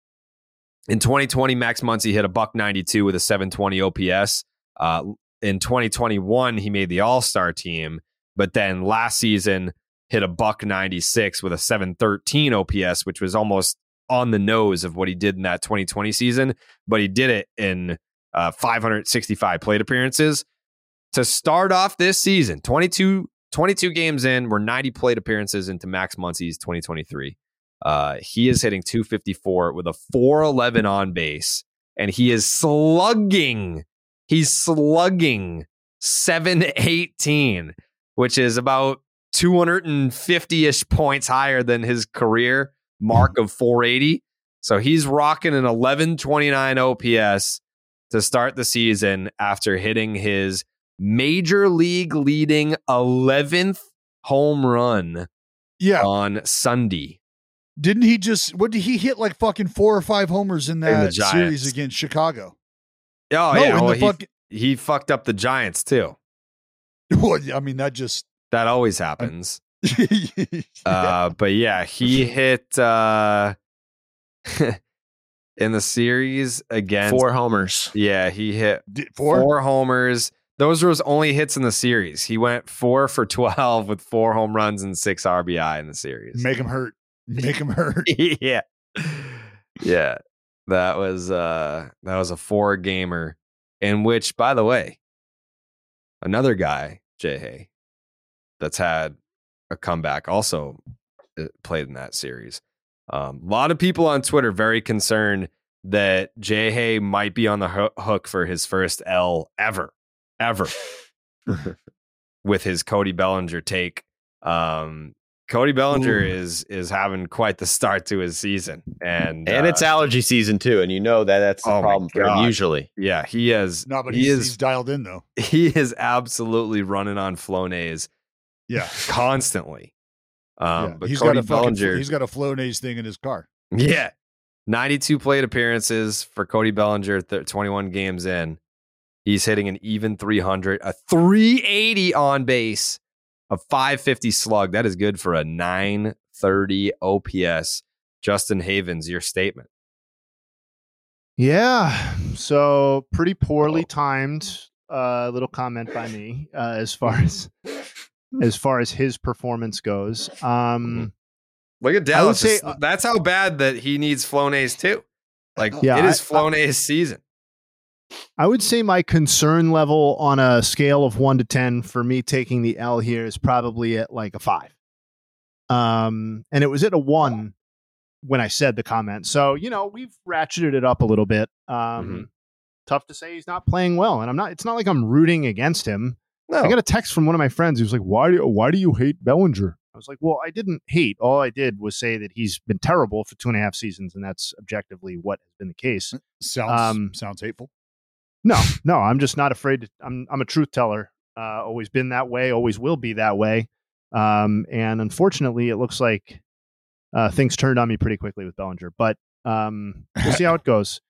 in 2020, Max Muncy hit a buck 92 with a 720 OPS. Uh, in 2021, he made the All Star team, but then last season hit a buck 96 with a 713 OPS, which was almost on the nose of what he did in that 2020 season. But he did it in uh, 565 plate appearances. To start off this season, 22, 22 games in, we're 90 plate appearances into Max Muncy's 2023. Uh, he is hitting 254 with a 411 on base, and he is slugging. He's slugging 718, which is about 250 ish points higher than his career mark of 480. So he's rocking an 1129 OPS to start the season after hitting his major league leading 11th home run yeah. on Sunday. Didn't he just what did he hit like fucking four or five homers in that Giants. series against Chicago? Oh No, yeah, in well, the he, fucking- he fucked up the Giants too. Well, I mean that just That always happens. Uh, but yeah, he hit uh, in the series against Four homers. Yeah, he hit four? four homers. Those were his only hits in the series. He went four for twelve with four home runs and six RBI in the series. make him hurt. Make him hurt. yeah, yeah. That was uh, that was a four gamer in which, by the way, another guy, Jay Hay, that's had a comeback also uh, played in that series. Um, a lot of people on Twitter very concerned that Jay Hay might be on the ho- hook for his first L ever, ever, with his Cody Bellinger take. Um, Cody Bellinger Ooh. is is having quite the start to his season, and And it's uh, allergy season too, and you know that that's the Oh problem for him usually. yeah, he has. No, but he he's, is he's dialed in though. he is absolutely running on Flonase Yeah. constantly. Um, yeah. but he's Cody got a fucking, he's got a Flonase thing in his car. yeah, ninety-two plate appearances for Cody Bellinger, th- twenty-one games in. He's hitting an even three hundred, a three eighty on base, a five fifty slug. That is good for a nine thirty OPS. Justin Havens, your statement. Yeah. So pretty poorly timed uh, little comment by me uh, as far as as far as his performance goes. Um, Look at Dallas. say, It's- that's how bad that he needs Flonase too. Like Yeah, it is I- Flonase season. I would say my concern level on a scale of one to ten for me taking the L here is probably at like a five. Um, and it was at a one when I said the comment. So you know we've ratcheted it up a little bit. Um, Mm-hmm. Tough to say he's not playing well, and I'm not. It's not like I'm rooting against him. No. I got a text from one of my friends who's like, "Why do why do you hate Bellinger?" I was like, "Well, I didn't hate. All I did was say that he's been terrible for two and a half seasons, and that's objectively what has been the case." Sounds Um, sounds hateful. No, no, I'm just not afraid. To, I'm I'm a truth teller. Uh, always been that way. Always will be that way. Um, and unfortunately, it looks like uh, things turned on me pretty quickly with Bellinger. But um, we'll see how it goes.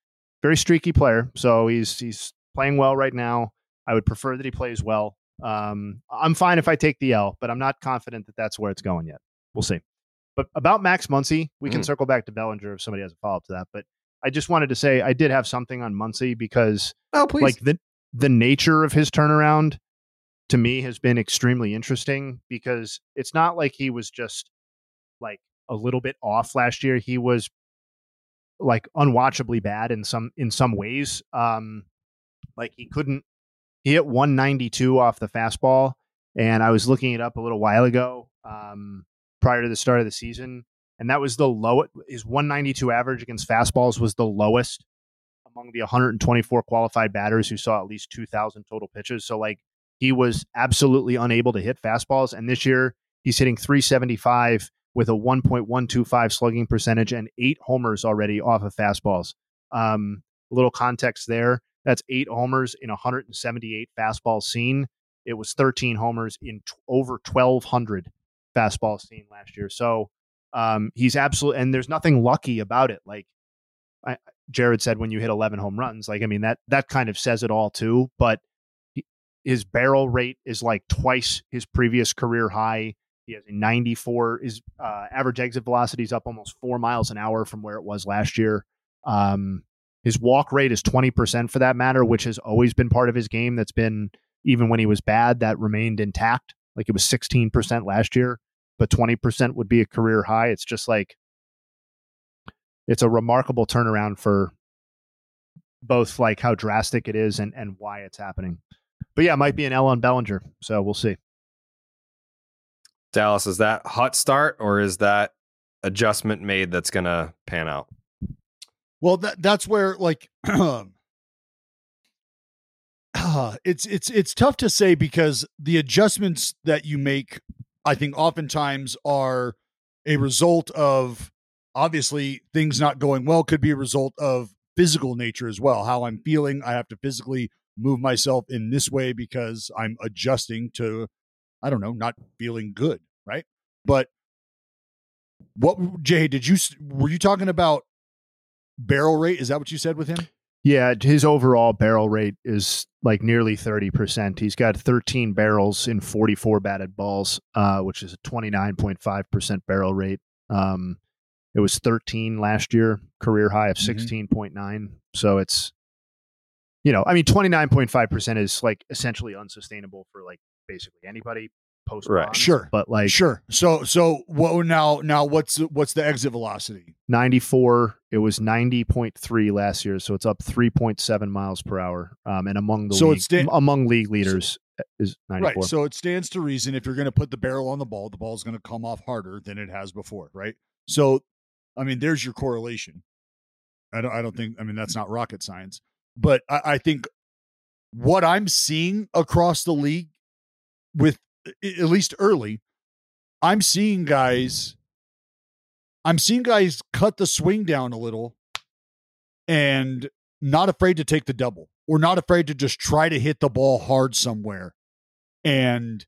Very streaky player, so he's he's playing well right now. I would prefer that he plays well. Um, I'm fine if I take the L, but I'm not confident that that's where it's going yet. We'll see. But about Max Muncy, we can Mm. circle back to Bellinger if somebody has a follow up to that. But I just wanted to say I did have something on Muncy because Oh, please. like the the nature of his turnaround to me has been extremely interesting because it's not like he was just like a little bit off last year. He was like unwatchably bad in some in some ways. Um like he couldn't he hit 192 off the fastball and I was looking it up a little while ago um prior to the start of the season and that was the low his 192 average against fastballs was the lowest among the 124 qualified batters who saw at least 2000 total pitches. So like he was absolutely unable to hit fastballs. And this year he's hitting 375 with a 1.125 slugging percentage and eight homers already off of fastballs. Um a little context there. That's eight homers in 178 fastballs seen it was 13 homers in t- over 1200 fastballs seen last year. So um he's absolutely and there's nothing lucky about it. Like I, Jared said when you hit 11 home runs like i mean that that kind of says it all too but his barrel rate is like twice his previous career high. He has a 94 his uh, average exit velocity is up almost four miles an hour from where it was last year. Um his walk rate is 20% for that matter which has always been part of his game that's been even when he was bad that remained intact. Like it was 16% last year but 20% would be a career high. It's just like it's a remarkable turnaround for both like how drastic it is and and why it's happening but yeah it might be an L on Bellinger so we'll see Dallas, is that hot start or is that adjustment made that's gonna pan out? Well, that that's where like it's it's it's tough to say because the adjustments that you make, I think, oftentimes are a result of obviously things not going well. Could be a result of physical nature as well. How I'm feeling, I have to physically move myself in this way because I'm adjusting to, I don't know, not feeling good, right? But what Jay? Did you were you talking about barrel rate? Is that what you said with him? Yeah, his overall barrel rate is like nearly 30%. He's got 13 barrels in 44 batted balls, uh, which is a 29.5% barrel rate. Um, it was 13 last year, career high of 16.9. So it's, you know, I mean, 29.5% is like essentially unsustainable for like basically anybody post right. Sure. But like sure. So so what now now what's what's the exit velocity? 94 it was 90.3 last year so it's up 3.7 miles per hour um, and among the So league, it's sta- among league leaders uh, is 94 Right. So it stands to reason if you're going to put the barrel on the ball, the ball's going to come off harder than it has before, right? So I mean, there's your correlation. I don't. I don't think. I mean, that's not rocket science, but I, I think what I'm seeing across the league, with at least early, I'm seeing guys. I'm seeing guys cut the swing down a little, and not afraid to take the double, or not afraid to just try to hit the ball hard somewhere, and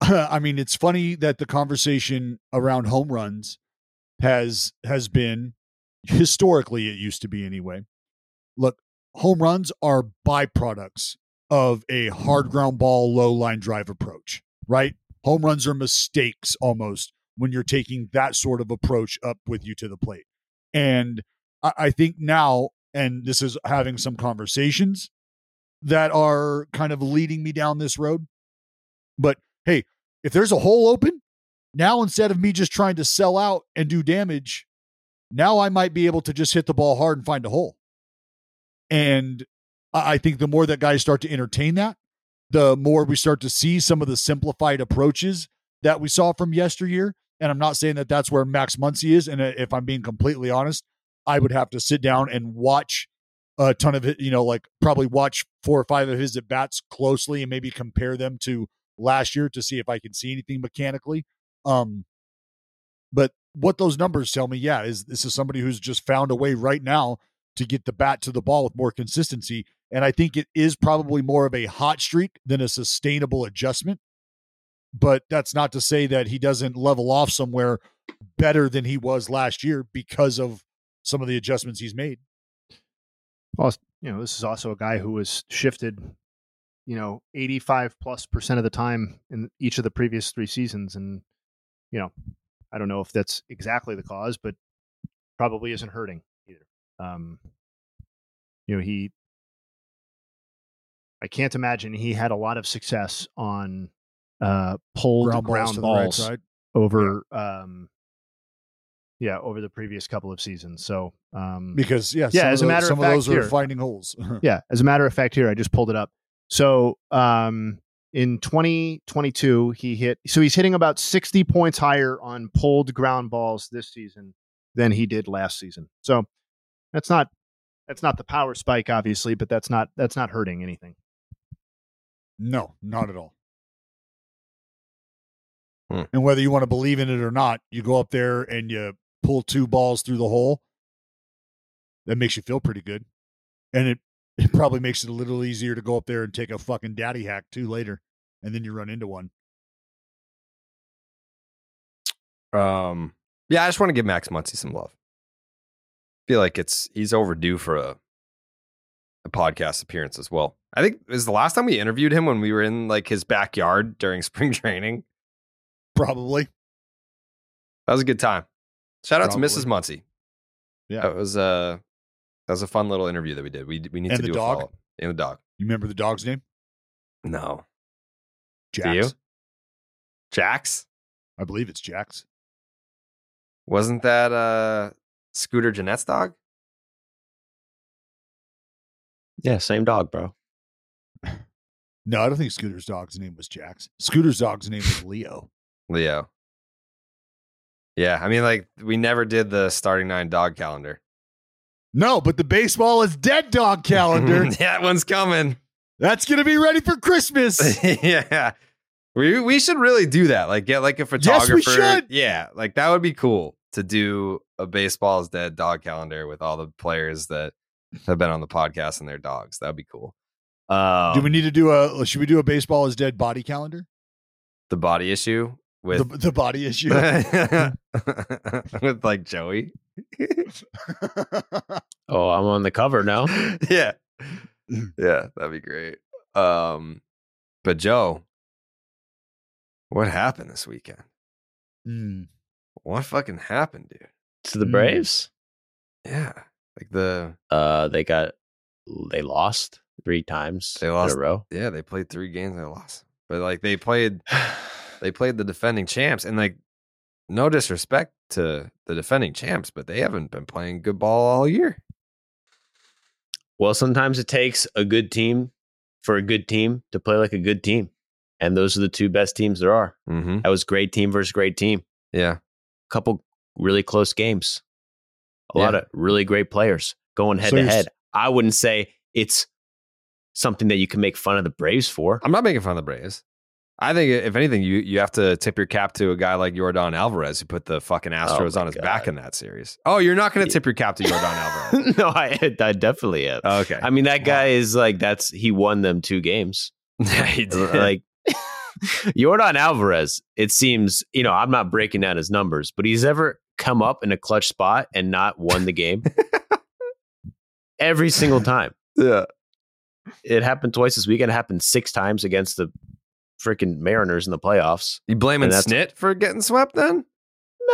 I mean, it's funny that the conversation around home runs has has been historically it used to be anyway. Look, home runs are byproducts of a hard ground ball low line drive approach, right? Home runs are mistakes almost when you're taking that sort of approach up with you to the plate. And I, I think now, and this is having some conversations that are kind of leading me down this road. But hey, if there's a hole open, now instead of me just trying to sell out and do damage, now I might be able to just hit the ball hard and find a hole. And I think the more that guys start to entertain that, the more we start to see some of the simplified approaches that we saw from yesteryear. And I'm not saying that that's where Max Muncy is. And uh, if I'm being completely honest, I would have to sit down and watch a ton of it, you know, like probably watch four or five of his at bats closely and maybe compare them to last year to see if I can see anything mechanically. Um, but what those numbers tell me, yeah, is this is somebody who's just found a way right now to get the bat to the ball with more consistency. And I think it is probably more of a hot streak than a sustainable adjustment. But that's not to say that he doesn't level off somewhere better than he was last year because of some of the adjustments he's made. Well, you know, this is also a guy who was shifted, you know, 85 plus percent of the time in each of the previous three seasons. And, you know, I don't know if that's exactly the cause, but probably isn't hurting either. Um, you know, he, I can't imagine he had a lot of success on uh, pulled ground, ground balls, balls right over, yeah. um, yeah, over the previous couple of seasons. So, um, because yeah, yeah, as a matter of, fact, Some of those here, are finding holes. yeah, as a matter of fact, here I just pulled it up. So, um, in 2022 he hit so he's hitting about 60 points higher on pulled ground balls this season than he did last season. So that's not that's not the power spike obviously but that's not that's not hurting anything. No not at all. Hmm. and whether you want to believe in it or not you go up there and you pull two balls through the hole that makes you feel pretty good. And it it probably makes it a little easier to go up there and take a fucking daddy hack too later, and then you run into one. Um, yeah, I just want to give Max Muncy some love. I feel like it's he's overdue for a a podcast appearance as well. I think it was the last time we interviewed him when we were in like his backyard during spring training. Probably. That was a good time. Shout out Probably. to Mrs. Muncy. Yeah. It was uh that was a fun little interview that we did. We we need and to do dog? a follow up. And the dog. You remember the dog's name? No. Jax. Do you? Jax? I believe it's Jax. Wasn't that uh Scooter Gennett's dog? Yeah, same dog, bro. no, I don't think Scooter's dog's name was Jax. Scooter's dog's name was Leo. Leo. Yeah, I mean, like we never did the starting nine dog calendar. No, but the baseball is dead dog calendar. that one's coming. That's gonna be ready for Christmas. yeah. We we should really do that. Like get like a photographer. Yes, we should. Yeah, like that would be cool to do a baseball is dead dog calendar with all the players that have been on the podcast and their dogs. That would be cool. Um, do we need to do a should we do a baseball is dead body calendar? The body issue with the, the body issue with like Joey. oh, I'm on the cover now. yeah. Yeah, that'd be great. Um but Joe, what happened this weekend? Mm. What fucking happened, dude? To the Braves? Mm. Yeah. Like the uh they got they lost three times they lost in a row. Yeah, they played three games, they lost. But like they played they played the defending champs and like no disrespect to the defending champs, but they haven't been playing good ball all year. Well, sometimes it takes a good team for a good team to play like a good team. And those are the two best teams there are. Mm-hmm. That was great team versus great team. Yeah. Couple really close games. A Yeah. lot of really great players going head So to head. I wouldn't say it's something that you can make fun of the Braves for. I'm not making fun of the Braves. I think if anything, you you have to tip your cap to a guy like Yordan Alvarez who put the fucking oh Astros my on his God. back in that series. Oh, you're not going to tip your cap to Yordan Alvarez. no, I, I definitely am. Okay. I mean, that guy is like that's he won them two games. Yeah, he did. like Yordan Alvarez, it seems, you know, I'm not breaking down his numbers, but he's ever come up in a clutch spot and not won the game. Every single time. yeah. It happened twice this weekend. It happened six times against the freaking Mariners in the playoffs. You blaming Snit for getting swept then?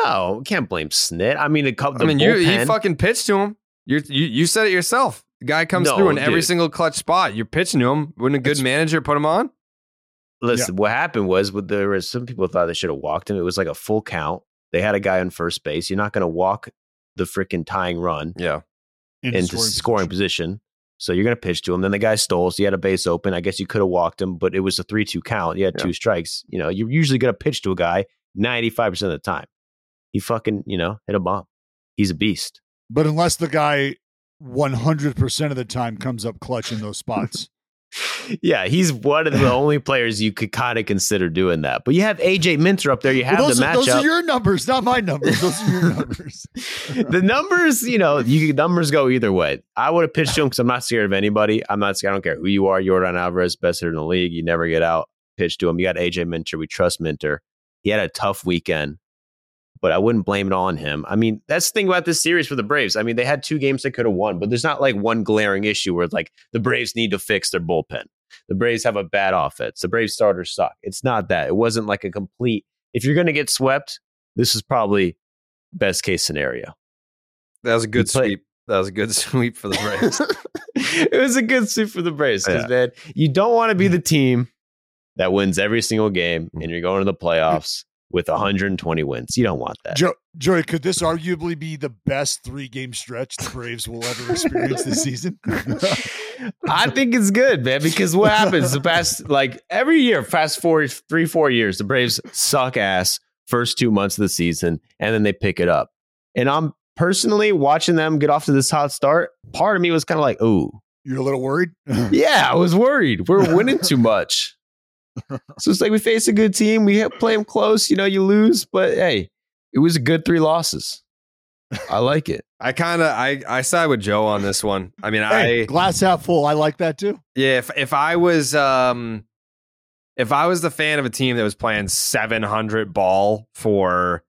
No, can't blame Snit. I mean, a couple. I mean, you you fucking pitched to him. You're, you you said it yourself. The guy comes No, through in every single clutch spot. You're pitching to him. Wouldn't a good manager put him on? Listen, what happened was with there was some people thought they should have walked him. It was like a full count. They had a guy on first base. You're not going to walk the freaking tying run Yeah. In into scoring, position. So you're going to pitch to him. Then the guy stole. So he had a base open. I guess you could have walked him, but it was a three-two count. You had Yeah. two strikes. You know, you're usually going to pitch to a guy 95 percent of the time. He fucking you know hit a bomb. He's a beast. But unless the guy 100% of the time comes up clutch in those spots. Yeah, he's one of the only players you could kind of consider doing that. But you have AJ Minter up there. You have Well, those, the are, those are your numbers, not my numbers. Those are your numbers. the numbers, you know, you numbers go either way. I would have pitched to him because I'm not scared of anybody. I'm not scared. I don't care who you are. Yordan Alvarez, best hitter in the league. You never get out. Pitch to him. You got AJ Minter. We trust Minter. He had a tough weekend, but I wouldn't blame it on him. I mean, that's the thing about this series for the Braves. I mean, they had two games they could have won, but there's not like one glaring issue where like the Braves need to fix their bullpen. The Braves have a bad offense. The Braves starters suck. It's not that. It wasn't like a complete. If you're going to get swept, this is probably best case scenario. That was a good play- sweep. That was a good sweep for the Braves. it was a good sweep for the Braves because Yeah. man, you don't want to be mm-hmm. the team that wins every single game mm-hmm. and you're going to the playoffs with 120 wins. You don't want that. Jo- Joey, could this arguably be the best three game stretch the Braves will ever experience this season? I think it's good, man, because what happens the past like every year, fast forward three, four years, the Braves suck ass first two months of the season and then they pick it up. And I'm personally watching them get off to this hot start. Part of me was kind of like, ooh, You're a little worried? Yeah, I was worried. We're winning too much. So it's like we face a good team. We play them close. You know, you lose, but hey, it was a good three losses. I like it. I kind of I I side with Joe on this one. I mean, Hey, I glass half full. I like that too. yeah. If if I was um if I was the fan of a team that was playing 700 ball for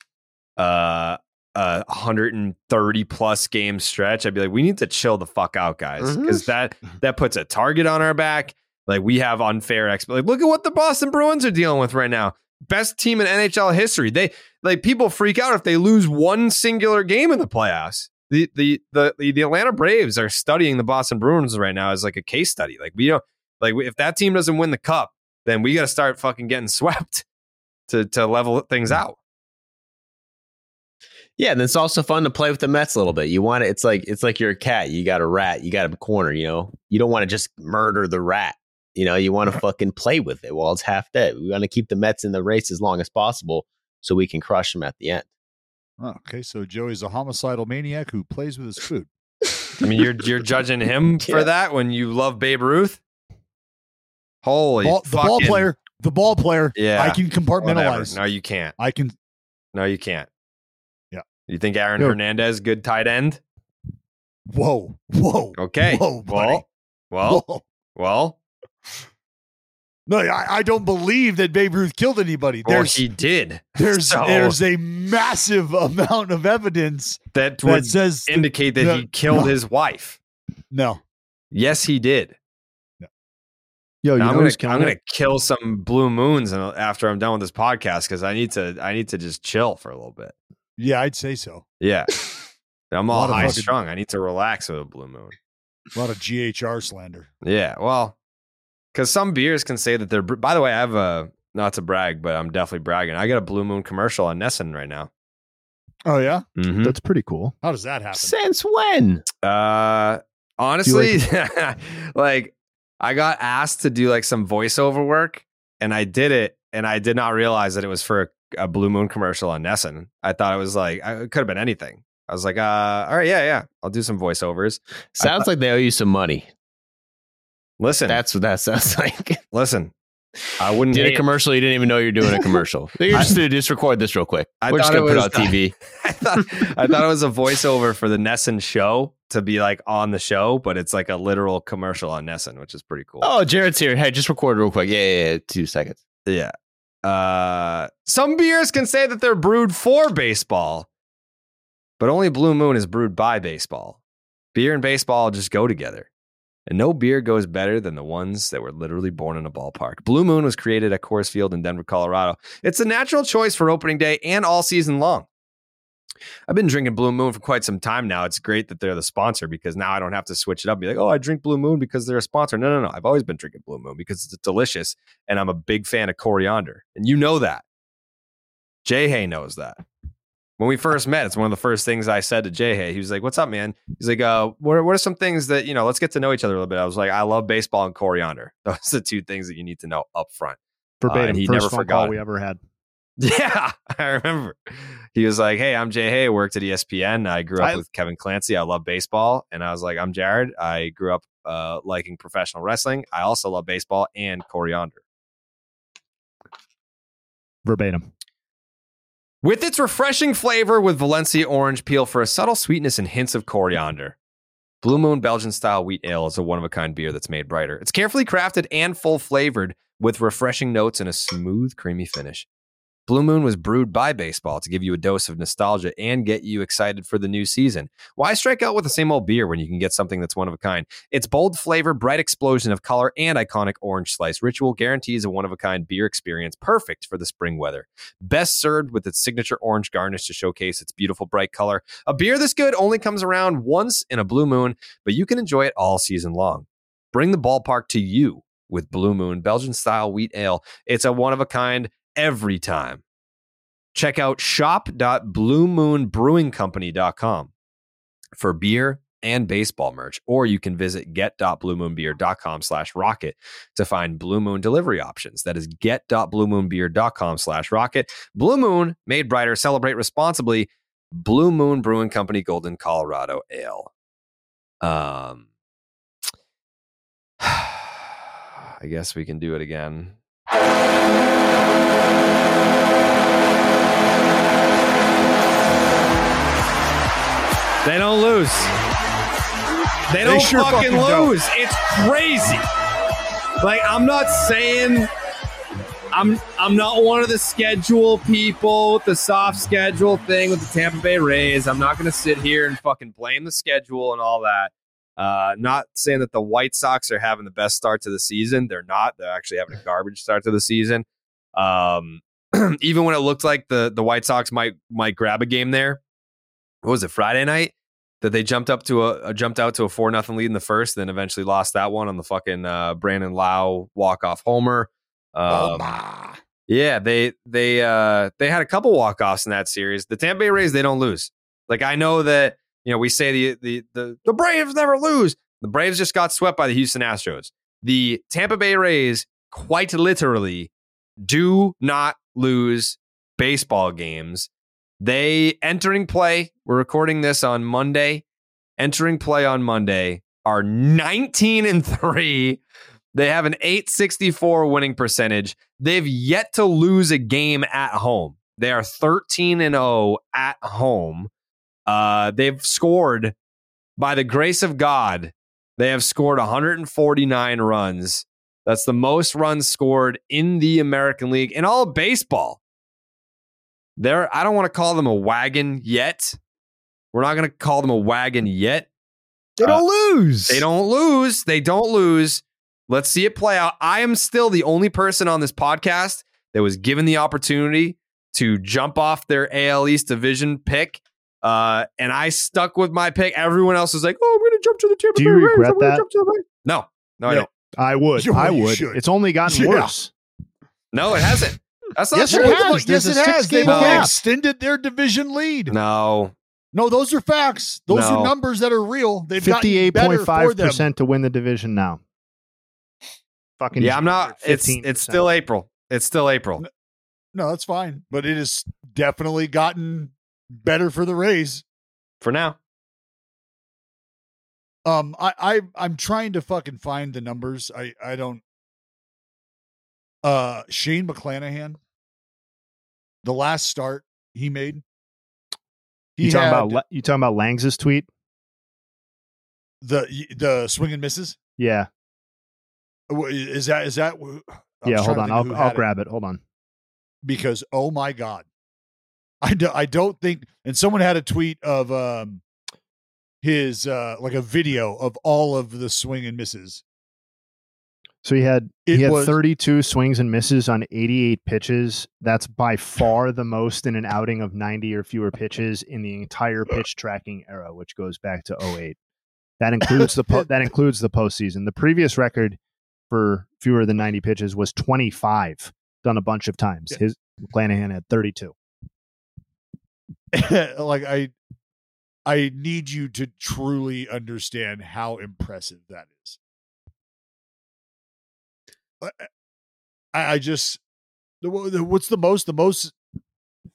uh a 130 plus game stretch, I'd be like, we need to chill the fuck out, guys, because that that puts a target on our back. Like we have unfair exp. Like look at what the Boston Bruins are dealing with right now. Best team in NHL history. They like people freak out if they lose one singular game in the playoffs. The the the the, Atlanta Braves are studying the Boston Bruins right now as like a case study. Like we don't like if that team doesn't win the cup, then we got to start fucking getting swept to to level things out. Yeah, and it's also fun to play with the Mets a little bit. You want it. It's like it's like you're a cat. You got a rat. You got a corner. You know, you don't want to just murder the rat. You know, you want to fucking play with it while it's half dead. We want to keep the Mets in the race as long as possible so we can crush them at the end. Oh, okay, so Joey's a homicidal maniac who plays with his food. I mean, you're you're judging him for Yeah. that when you love Babe Ruth. Holy Ball, the ball player, the ball player. Yeah, I can whatever. compartmentalize. No, you can't. I can. No, you can't. Yeah. You think Aaron No. Hernandez good tight end? Whoa, whoa. Okay. Whoa, buddy. well, well, Whoa. well. No, I, I don't believe that Babe Ruth killed anybody. Well, There's he did. there's So- there's a massive amount of evidence that that would says indicate that no, he killed no. his wife. no. Yes, he did. Yo, you know I'm gonna I'm gonna kill some blue moons after I'm done with this podcast because I need to I need to just chill for a little bit. Yeah, I'd say so. Yeah, I'm all high fucking- strung. I need to relax with a blue moon. A lot of GHR slander. Yeah, well, because some beers can say that they're. By the way, I have a not to brag, but I'm definitely bragging. I got a Blue Moon commercial on NESN right now. Oh yeah, Mhm. That's pretty cool. how does that happen? Since when? Uh, honestly, like I got asked to do like some voiceover work, and I did it, and I did not realize that it was for a Blue Moon commercial on NESN. I thought it was like it could have been anything. I was like, uh, all right, yeah, yeah, I'll do some voiceovers. Sounds like they owe you some money. Listen, that's what that sounds like. listen, I wouldn't did a commercial. You didn't even know you're doing a commercial. You're just gonna just record this real quick. I We're just gonna put on TV. I thought I thought it was a voiceover for the NESN show to be like on the show, but it's like a literal commercial on NESN, which is pretty cool. Oh, Jared's here. Hey, just record real quick. Yeah, yeah, yeah. Two seconds. Yeah. Uh, some beers can say that they're brewed for baseball, but only Blue Moon is brewed by baseball. Beer and baseball just go together. And no beer goes better than the ones that were literally born in a ballpark. Blue Moon was created at Coors Field in Denver, Colorado. It's a natural choice for opening day and all season long. I've been drinking Blue Moon for quite some time now. It's great that they're the sponsor because now I don't have to switch it up and be like, oh, I drink Blue Moon because they're a sponsor. No, no, no. I've always been drinking Blue Moon because it's delicious and I'm a big fan of coriander. And you know that. Jay Hay knows that. When we first met, it's one of the first things I said to Jay Hay. He was like, What's up, man? He's like, uh, what are, what are some things that, you know, let's get to know each other a little bit. I was like, I love baseball and coriander. Those are the two things that you need to know up front. Uh, Verbatim. and he first never phone forgot. call we ever had. Yeah, I remember. He was like, "Hey, I'm Jay Hay. I worked at ESPN. I grew up I- with Kevin Clancy. I love baseball." And I was like, "I'm Jared. I grew up uh, liking professional wrestling. I also love baseball and coriander." Verbatim. With its refreshing flavor with Valencia orange peel for a subtle sweetness and hints of coriander. Blue Moon Belgian style wheat ale is a one of a kind beer that's made brighter. It's carefully crafted and full flavored with refreshing notes and a smooth, creamy finish. Blue Moon was brewed by baseball to give you a dose of nostalgia and get you excited for the new season. Why strike out with the same old beer when you can get something that's one of a kind? Its bold flavor, bright explosion of color, and iconic orange slice ritual guarantees a one of a kind beer experience perfect for the spring weather. Best served with its signature orange garnish to showcase its beautiful bright color. A beer this good only comes around once in a blue moon, but you can enjoy it all season long. Bring the ballpark to you with Blue Moon Belgian style wheat ale. It's a one of a kind every time. Check out shop.bluemoonbrewingcompany.com for beer and baseball merch, or you can visit get.bluemoonbeer.com slash rocket to find Blue Moon delivery options. That is get.bluemoonbeer.com slash rocket. Blue Moon, made brighter, celebrate responsibly. Blue Moon Brewing Company, Golden, Colorado Ale. Um, I guess we can do it again. They don't lose. They They don't sure fucking, fucking don't. lose. It's crazy. Like I'm not saying I'm I'm not one of the schedule people with the soft schedule thing with the Tampa Bay Rays. I'm not going to sit here and fucking blame the schedule and all that. Uh, not saying that the White Sox are having the best start to the season. They're not. They're actually having a garbage start to the season. Um, even when it looked like the the White Sox might might grab a game there, what was it Friday night that they jumped up to a, jumped out to a four nothing lead in the first, then eventually lost that one on the fucking uh, Brandon Lowe walk off homer. Um, yeah, they they uh they had a couple walk offs in that series. The Tampa Bay Rays they don't lose. Like I know that you know we say the the the the Braves never lose. The Braves just got swept by the Houston Astros. The Tampa Bay Rays quite literally do not lose baseball games. They entering play. We're recording this on Monday. Entering play on Monday are 19 and 3. They have an 864 winning percentage. They've yet to lose a game at home. They are 13 and 0 at home. Uh, they've scored by the grace of God. They have scored 149 runs. That's the most runs scored in the American League in all of baseball. They're, I don't want to call them a wagon yet. We're not going to call them a wagon yet. They don't lose. They don't lose. They don't lose. Let's see it play out. I am still the only person on this podcast that was given the opportunity to jump off their AL East division pick. Uh, and I stuck with my pick. Everyone else was like, "Oh, I'm going to jump to the Tampa Do Bay you Rays. regret I'm gonna that? jump to the Rays." No, no, I Yeah. don't. I would. You I really would. should. It's only gotten Yeah. worse. No, it hasn't. That's not Yes, true. it has. There's Yes, a it has. six-game They've gap. extended their division lead. No, No, those are facts. Those No. are numbers that are real. They've gotten Fifty-eight better for five them. percent to win the division now. Fucking yeah, I'm not. It's 15%. it's still April. It's still April. No, that's fine, but it has definitely gotten better for the Rays. For now. Um, I, I I'm trying to fucking find the numbers. I I don't. Uh, Shane McClanahan. The last start he made. He You talking had about you talking about Langs's tweet? the the swing and misses. Yeah, Is that is that? I'm yeah. Hold on, I'll I'll had it. grab it. Hold on. because oh my god i do, i don't think and someone had a tweet of um his uh like a video of all of the swing and misses So he had It he had was- 32 swings and misses on 88 pitches. That's by far the most in an outing of 90 or fewer pitches in the entire pitch tracking era, which goes back to 08. That includes the po- that includes the postseason. The previous record for fewer than 90 pitches was 25, done a bunch of times. His McClanahan had 32. like i i need you to truly understand how impressive that is i i just the, the- what's the most the most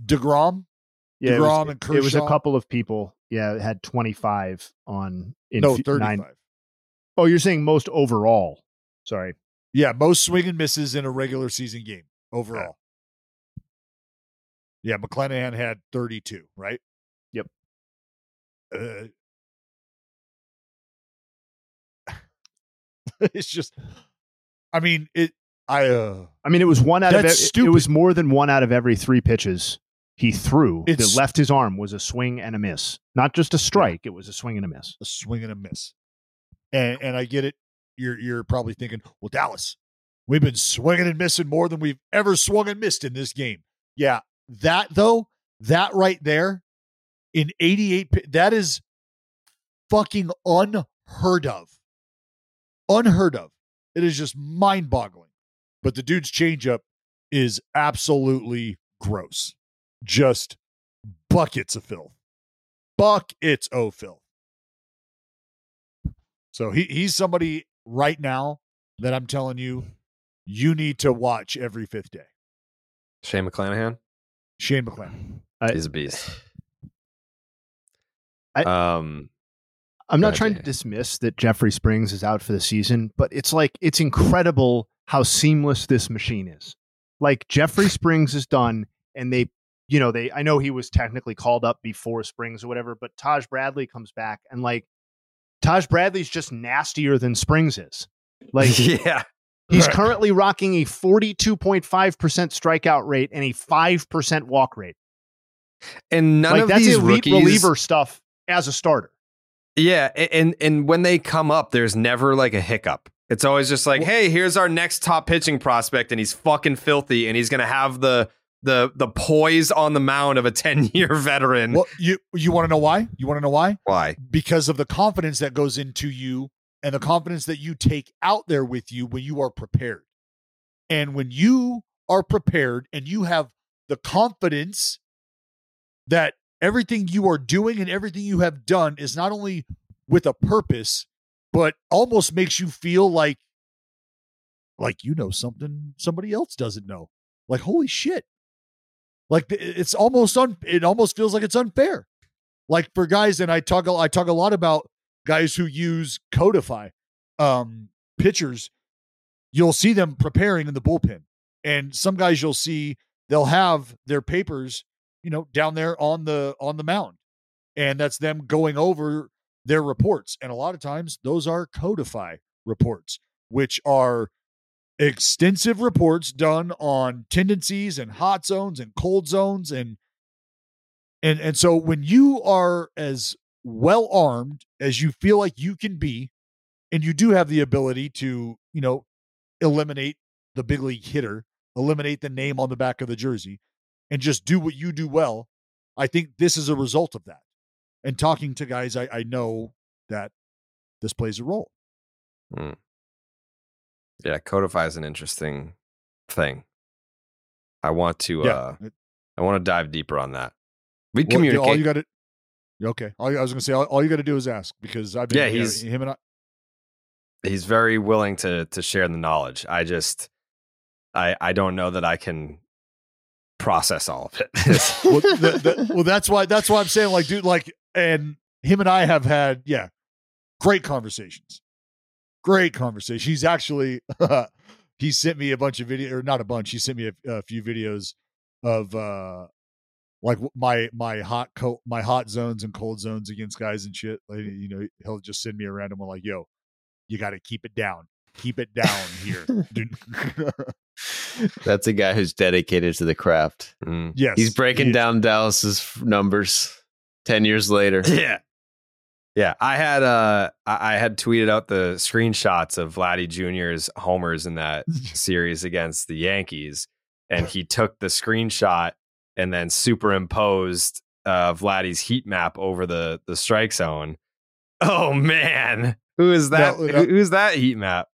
DeGrom Yeah, it DeGrom was, and it was a couple of people. Yeah, it had 25 on in no 35 nine- Oh, you're saying most overall. Sorry. Yeah, most swing and misses in a regular season game ah. overall. Yeah, McClanahan had 32, right? Yep. Uh, it's just, I mean, it. I. uh I mean, it was one out of stupid. it was more than one out of every three pitches he threw It's- that left his arm was a swing and a miss. Not just a strike; it was a swing and a miss. a swing and a miss. And and I get it. You're you're probably thinking, well, Dallas, we've been swinging and missing more than we've ever swung and missed in this game. Yeah, that though, that right there, in 88, that is fucking unheard of. Unheard of. It is just mind boggling. But the dude's changeup is absolutely gross. Just buckets of filth. Buckets of filth. So he he's somebody right now that I'm telling you, you need to watch every fifth day. Shane McClanahan. Shane McClanahan. He's a beast. I- um, I'm not trying to dismiss that Jeffrey Springs is out for the season, but it's like it's incredible how seamless this machine is. Like Jeffrey Springs is done, and they, you know, they. I know he was technically called up before Springs or whatever, but Taj Bradley comes back, and like Taj Bradley's just nastier than Springs is. Like yeah, he's currently rocking a 42.5% strikeout rate and a 5% walk rate. and none like of that's these elite rookies, reliever stuff as a starter. Yeah, and and when they come up, there's never like a hiccup. It's always just like, hey, here's our next top pitching prospect, and he's fucking filthy, and he's gonna have the the the poise on the mound of a ten year veteran. Well, you you want to know why? You want to know why? Why? Because of the confidence that goes into you and the mm. confidence that you take out there with you when you are prepared. And when you are prepared and you have the confidence that everything you are doing and everything you have done is not only with a purpose, but almost makes you feel like like you know something somebody else doesn't know. Like holy shit. Like it's almost un it almost feels like it's unfair. Like for guys and I talk I talk a lot about guys who use Codify um pitchers you'll see them preparing in the bullpen. And some guys you'll see they'll have their papers, you know, down there on the on the mound. And that's them going over their reports. And a lot of times those are Codify reports, which are extensive reports done on tendencies and hot zones and cold zones and and and so when you are as well armed as you feel like you can be and you do have the ability to you know eliminate the big league hitter eliminate the name on the back of the jersey and just do what you do well i think this is a result of that and talking to guys i, I know that this plays a role Hmm. Yeah, Codify is an interesting thing. I want to Yeah. uh I want to dive deeper on that. We communicate. all you got to okay all, i was gonna say all, all you got to do is ask because i've been Yeah, he's- him and i he's very willing to to share the knowledge. I just I I don't know that I can process all of it. well, the, the, well, that's why that's why I'm saying like, dude, like, and him and I have had yeah, great conversations, great conversation. He's actually he sent me a bunch of video or not a bunch. He sent me a, a few videos of uh like my my hot coat my hot zones and cold zones against guys and shit. Like, you know, he'll just send me a random one like, yo, you got to keep it down. Keep it down here. dude. That's a guy who's dedicated to the craft. Mm. Yes, He's breaking he down Dallas's numbers 10 years later. Yeah. Yeah, I had uh I I had tweeted out the screenshots of Vladdy Jr.'s homers in that series against the Yankees, and he took the screenshot and then superimposed uh Vladdy's heat map over the the strike zone. Oh man, who is that? No, no. Who's that heat map?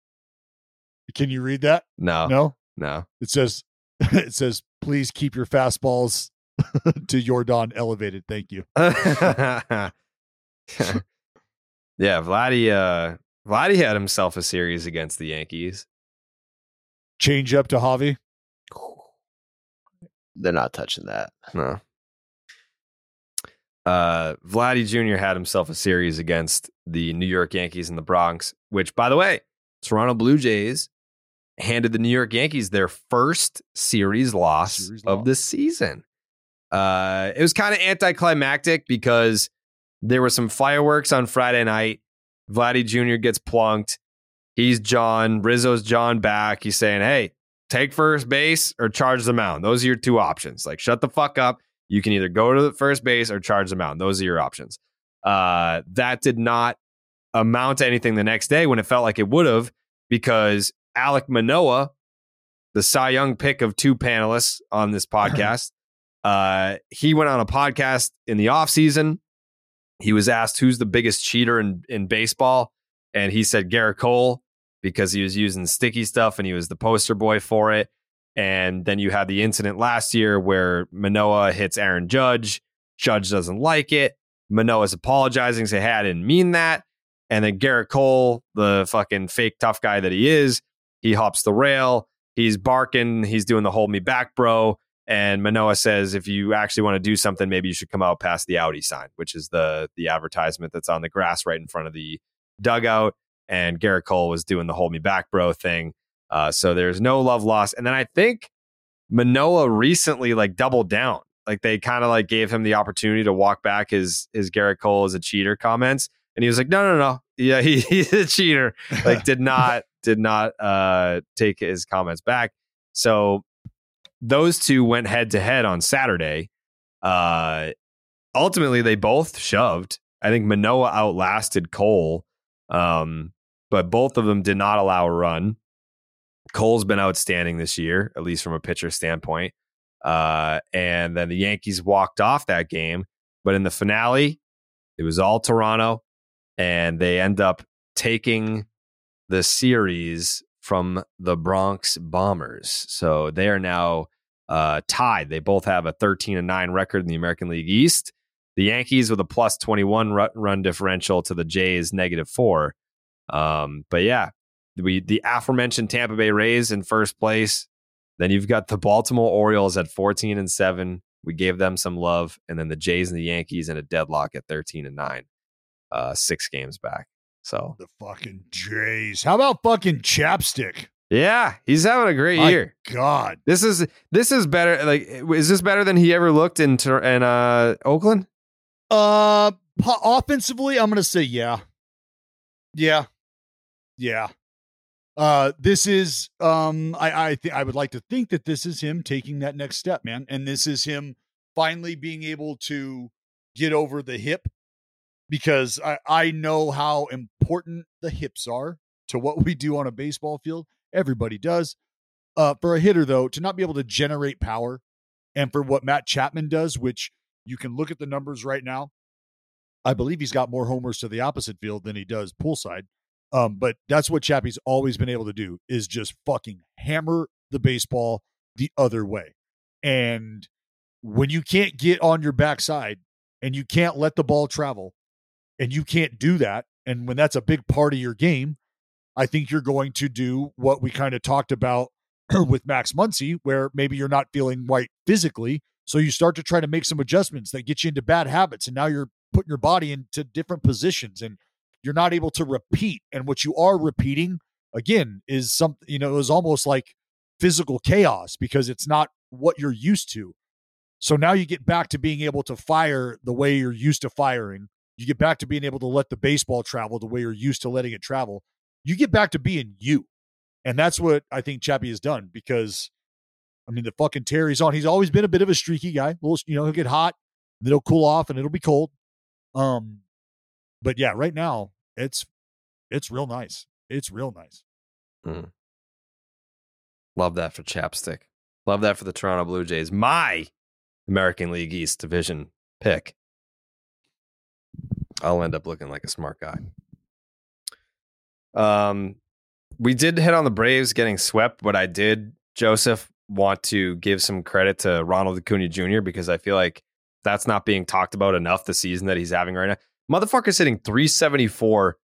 Can you read that? No, No. no. It says it says please keep your fastballs to Jordan elevated. Thank you. yeah, Vladdy. Uh, Vladdy had himself a series against the Yankees. Change up to Javi. They're not touching that. No. Uh, Vladdy Jr. had himself a series against the New York Yankees in the Bronx, which, by the way, Toronto Blue Jays handed the New York Yankees their first series loss Series of loss. the season. Uh, it was kind of anticlimactic because there were some fireworks on Friday night. Vladdy Jr. gets plunked. He's John. Rizzo's John back. He's saying, hey, take first base or charge the mound. Those are your two options. Like, shut the fuck up. You can either go to the first base or charge the mound. Those are your options. Uh, that did not amount to anything the next day when it felt like it would have because Alek Manoah, the Cy Young pick of two panelists on this podcast, uh, he went on a podcast in the offseason. He was asked who's the biggest cheater in, in baseball, and he said Gerrit Cole because he was using sticky stuff and he was the poster boy for it. And then you had the incident last year where Manoah hits Aaron Judge. Judge doesn't like it. Manoah's apologizing, say, hey, I didn't mean that. And then Gerrit Cole, the fucking fake tough guy that he is, he hops the rail. He's barking. He's doing the hold me back, bro. And Manoah says, if you actually want to do something, maybe you should come out past the Audi sign, which is the the advertisement that's on the grass right in front of the dugout. And Gerrit Cole was doing the hold me back, bro thing. Uh, so there's no love lost. And then I think Manoah recently like doubled down. Like they kind of like gave him the opportunity to walk back his his Gerrit Cole as a cheater comments. And he was like, no, no, no. Yeah, he, he's a cheater. Like did not did not uh take his comments back. So those two went head to head on Saturday. Uh ultimately they both shoved. I think Manoah outlasted Cole. Um, but both of them did not allow a run. Cole's been outstanding this year, at least from a pitcher standpoint. Uh, and then the Yankees walked off that game, but in the finale, it was all Toronto, and they end up taking the series from the Bronx Bombers. So they are now uh, tied. They both have a 13 and 9 record in the American League East. The Yankees with a plus 21 run differential to the Jays negative four. Um, but yeah, we the aforementioned Tampa Bay Rays in first place. Then you've got the Baltimore Orioles at 14 and 7. We gave them some love. And then the Jays and the Yankees in a deadlock at 13 and 9. Uh, six games back. So The fucking Jays. How about fucking chapstick? yeah, he's having a great My year. God. This is this is better. Like, is this better than he ever looked in in uh, Oakland? Uh, offensively, I'm gonna say yeah, yeah, yeah. Uh, this is um, I I think I would like to think that this is him taking that next step, man, and this is him finally being able to get over the hip because I I know how important the hips are to what we do on a baseball field. Everybody does. Uh, for a hitter though, to not be able to generate power, and for what Matt Chapman does, which you can look at the numbers right now. I believe he's got more homers to the opposite field than he does poolside. Um, but that's what Chappie's always been able to do is just fucking hammer the baseball the other way. And when you can't get on your backside and you can't let the ball travel and you can't do that, and when that's a big part of your game, I think you're going to do what we kind of talked about with Max Muncy, where maybe you're not feeling right physically. So you start to try to make some adjustments that get you into bad habits. And now you're putting your body into different positions and you're not able to repeat. And what you are repeating, again, is something, you know, it was almost like physical chaos because it's not what you're used to. So now you get back to being able to fire the way you're used to firing. You get back to being able to let the baseball travel the way you're used to letting it travel. You get back to being you. And that's what I think Chappie has done because, I mean, the fucking Terry's on. He's always been a bit of a streaky guy. Little, you know, he'll get hot, then he'll cool off, and it'll be cold. Um, but yeah, right now it's it's real nice. It's real nice. Mm. Love that for Chapstick. Love that for the Toronto Blue Jays. My American League East division pick. I'll end up looking like a smart guy. Um, we did hit on the Braves getting swept, but I did, Joseph, want to give some credit to Ronald Acuna Jr. because I feel like that's not being talked about enough the season that he's having right now. Motherfucker's hitting 374,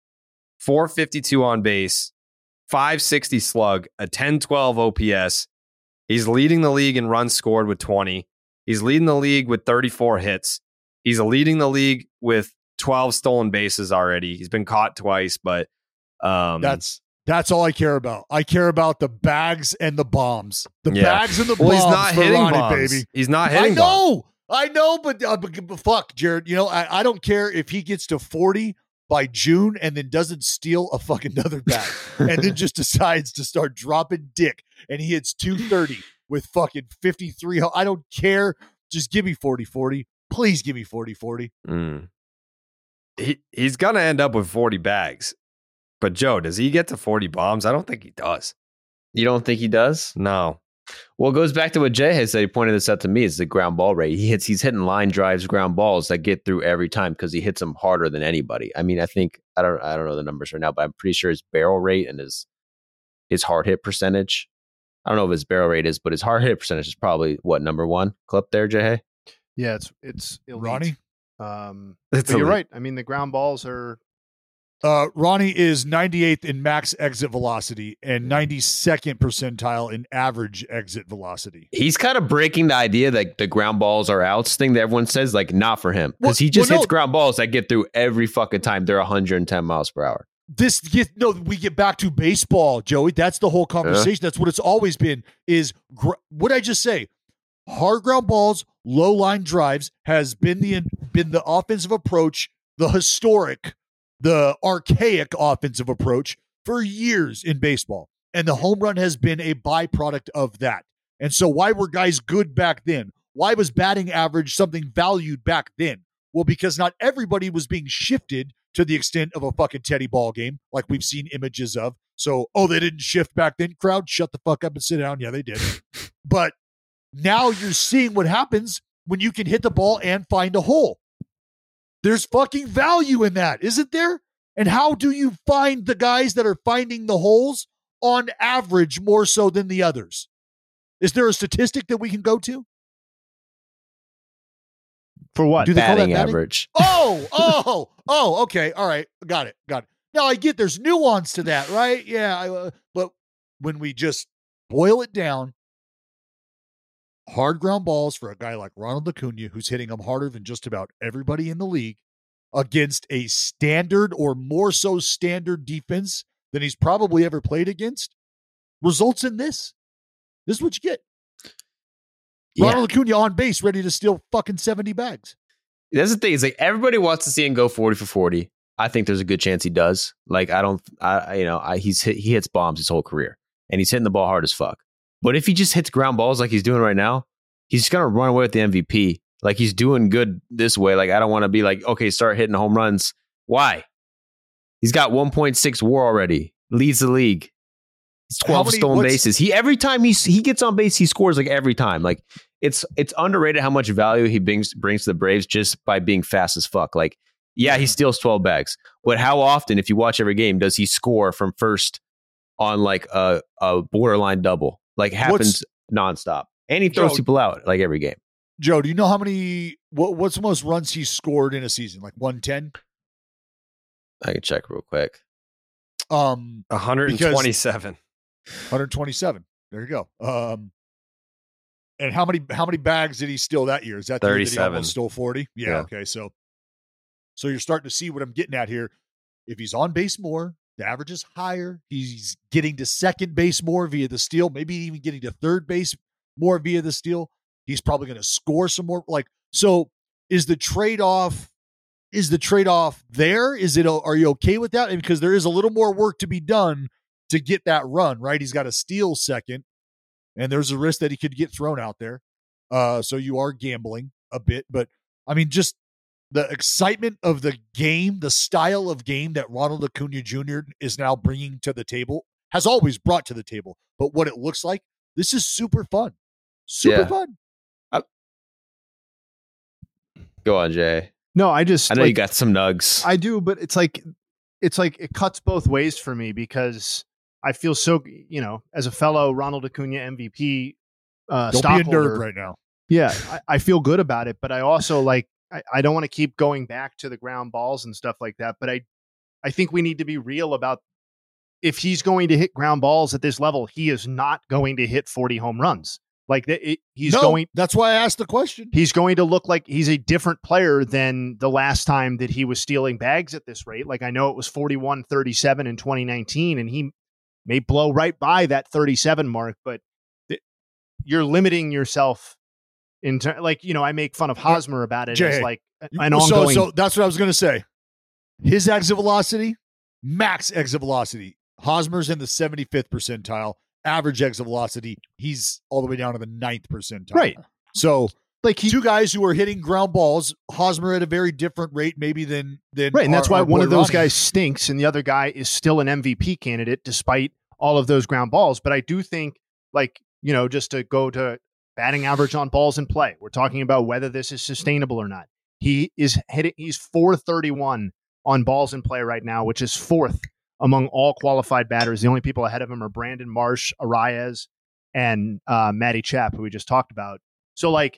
452 on base, 560 slug, a 1012 OPS. He's leading the league in runs scored with 20. He's leading the league with 34 hits. He's leading the league with 12 stolen bases already. He's been caught twice, but um, that's that's all I care about. I care about the bags and the bombs. The Yeah. bags and the Well, bombs. he's not hitting Ronnie, bombs. baby. He's not hitting. I know. I know, but, uh, but, but fuck, Jared. You know, I, I don't care if he gets to forty by June and then doesn't steal a fucking another bag and then just decides to start dropping dick and he hits two thirty with fucking fifty three. I don't care. Just give me 40-40. Please give me 40-40. Mm. He he's gonna end up with 40 bags. But Joe, does he get to 40 bombs? I don't think he does. You don't think he does? No. Well, it goes back to what Jay has said. He pointed this out to me: is the ground ball rate. He hits. He's hitting line drives, ground balls that get through every time because he hits them harder than anybody. I mean, I think I don't. I don't know the numbers right now, but I'm pretty sure his barrel rate and his his hard hit percentage. I don't know if his barrel rate is, but his hard hit percentage is probably what number one clip there, Jay. Yeah, it's it's elite. Ronnie? Um, It's but you're right. I mean, the ground balls are Uh, Ronnie is 98th in max exit velocity and 92nd percentile in average exit velocity. He's kind of breaking the idea that the ground balls are outs thing that everyone says, like not for him because Well- he just well, hits no. ground balls that get through every fucking time. They're 110 miles per hour. This get no, we get back to baseball, Joey. That's the whole conversation. That's what it's always been. Is gr- what I just say? Hard ground balls, low line drives has been the been the offensive approach, the historic, the archaic offensive approach for years in baseball, and the home run has been a byproduct of that. And so, why were guys good back then? Why was batting average something valued back then? Well, because not everybody was being shifted to the extent of a fucking Teddy ball game, like we've seen images of. So, oh, they didn't shift back then, crowd, shut the fuck up and sit down. Yeah, they did. but now you're seeing what happens when you can hit the ball and find a hole. There's fucking value in that, isn't there? And how do you find the guys that are finding the holes on average more so than the others? Is there a statistic that we can go to? for what? Do they call that Batting batting? average. Oh, oh, oh, okay. All right. Got it. Got it. Now I get there's nuance to that, right? Yeah. I, uh, but when we just boil it down, hard ground balls for a guy like Ronald Acuna, who's hitting them harder than just about everybody in the league against a standard or more so standard defense than he's probably ever played against, results in this. This is what you get. Yeah. Ronald Acuna on base, ready to steal fucking 70 bags. That's the thing. Is like everybody wants to see him go forty for forty. I think there's a good chance he does. Like I don't, I I- you know, I, he's hit, he hits bombs his whole career, and he's hitting the ball hard as fuck. But if he just hits ground balls like he's doing right now, he's just gonna run away with the MVP. Like he's doing good this way. Like I don't want to be like, okay, start hitting home runs. Why? He's got 1.6 WAR already. Leads the league. He's 12 many- stolen bases. He every time he he gets on base, he scores like every time. Like it's it's underrated how much value he brings brings to the Braves just by being fast as fuck. Like yeah, he steals 12 bags, but how often, if you watch every game, does he score from first on like a, a borderline double? Like happens nonstop, and he throws Joe- people out like every game. Joe, do you know how many? What, what's the most runs he scored in a season? Like one ten. I can check real quick. Um, 127. one hundred twenty seven. There you go. Um, and how many how many bags did he steal that year? Is that the year that he 37. stole forty? Yeah, Yeah. Okay. So, so you're starting to see what I'm getting at here. If he's on base more, the average is higher. He's getting to second base more via the steal, maybe even getting to third base more via the steal. He's probably going to score some more. Like so, is the trade off? Is the trade off there? Is it? Are you okay with that? Because there is a little more work to be done to get that run right. He's got to steal second, and there's a risk that he could get thrown out there. Uh, so you are gambling a bit, but I mean, just the excitement of the game, the style of game that Ronald Acuna Jr. is now bringing to the table has always brought to the table. But what it looks like, this is super fun, super Yeah. fun. Go on, Jay. No, I just I know you got some nugs. I do, but it's like it's like it cuts both ways for me because I feel so you know as a fellow Ronald Acuna MVP uh, Don't be a nerd right now. Yeah, I, I feel good about it, but I also like I, I don't want to keep going back to the ground balls and stuff like that. But I I think we need to be real about if he's going to hit ground balls at this level, he is not going to hit 40 home runs. Like that, it, he's No, going. That's why I asked the question. He's going to look like he's a different player than the last time that he was stealing bags at this rate. Like I know it was 41 37 in 2019, and he may blow right by that 37 mark, but th- you're limiting yourself in ter- like, you know, I make fun of Hosmer about it. Jay, as like an so, ongoing. so that's what I was going to say. His exit velocity, max exit velocity. Hosmer's in the 75th percentile. Average exit velocity, he's all the way down to the ninth percentile. Right. So, like he, two guys who are hitting ground balls, Hosmer at a very different rate, maybe than than Right, and that's why one of those Ronnie. guys stinks, and the other guy is still an MVP candidate despite all of those ground balls. But I do think, like you know, just to go to batting average on balls in play, we're talking about whether this is sustainable or not. He is hitting. He's four thirty one on balls in play right now, which is fourth among all qualified batters. The only people ahead of him are Brandon Marsh, Arraez, and uh, Matty Chap, who we just talked about. So, like,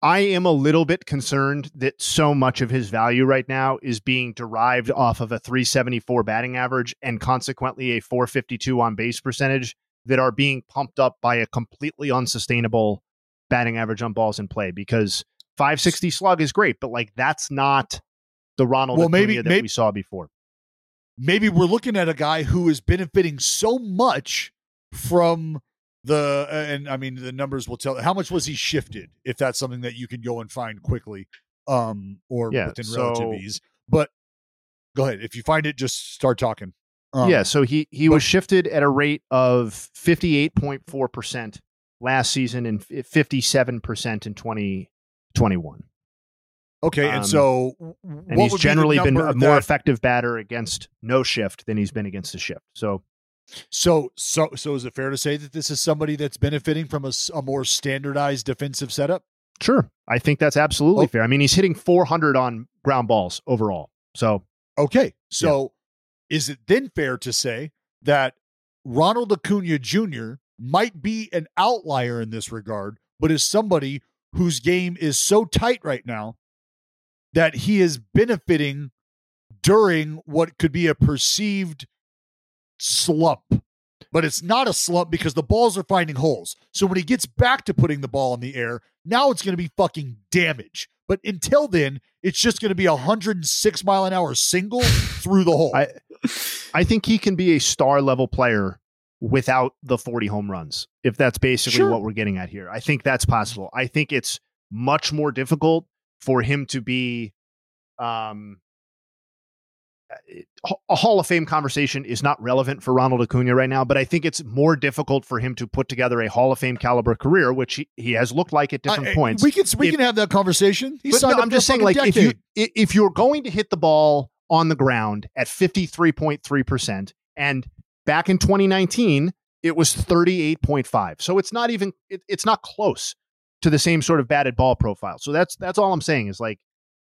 I am a little bit concerned that so much of his value right now is being derived off of a 374 batting average and consequently a 452 on base percentage that are being pumped up by a completely unsustainable batting average on balls in play because 560 slug is great, but like that's not the Ronald Well, maybe- that maybe- we saw before. maybe we're looking at a guy who is benefiting so much from the uh, and I mean the numbers will tell how much was he shifted if that's something that you can go and find quickly um or Yeah, within so- relative ease but go ahead if you find it just start talking um, yeah, so he he was shifted at a rate of 58.4% last season and 57% in 2021. okay Um, and so and he's would be generally been a more that- effective batter against no shift than he's been against the shift. So so so so is it fair to say that this is somebody that's benefiting from a, a more standardized defensive setup sure, I think that's absolutely Oh. fair. I mean, he's hitting 400 on ground balls overall. So Okay. So is it then fair to say that Ronald Acuna Jr. might be an outlier in this regard, but is somebody whose game is so tight right now that he is benefiting during what could be a perceived slump? But it's not a slump because the balls are finding holes. So when he gets back to putting the ball in the air, now it's going to be fucking damage. But until then, it's just going to be a 106 mile an hour single through the hole. I I think he can be a star level player without the 40 home runs. If that's basically Sure. what we're getting at here. I think that's possible. I think it's much more difficult for him to be um a Hall of Fame conversation is not relevant for Ronald Acuna right now, but I think it's more difficult for him to put together a Hall of Fame caliber career, which he, he has looked like at different I- points. We can we If- can have that conversation. He signed no, I'm just saying, like, if you if you're going to hit the ball on the ground at 53.3 percent, and back in 2019 it was 38.5, so it's not even it, it's not close to the same sort of batted ball profile. So that's that's all I'm saying is like,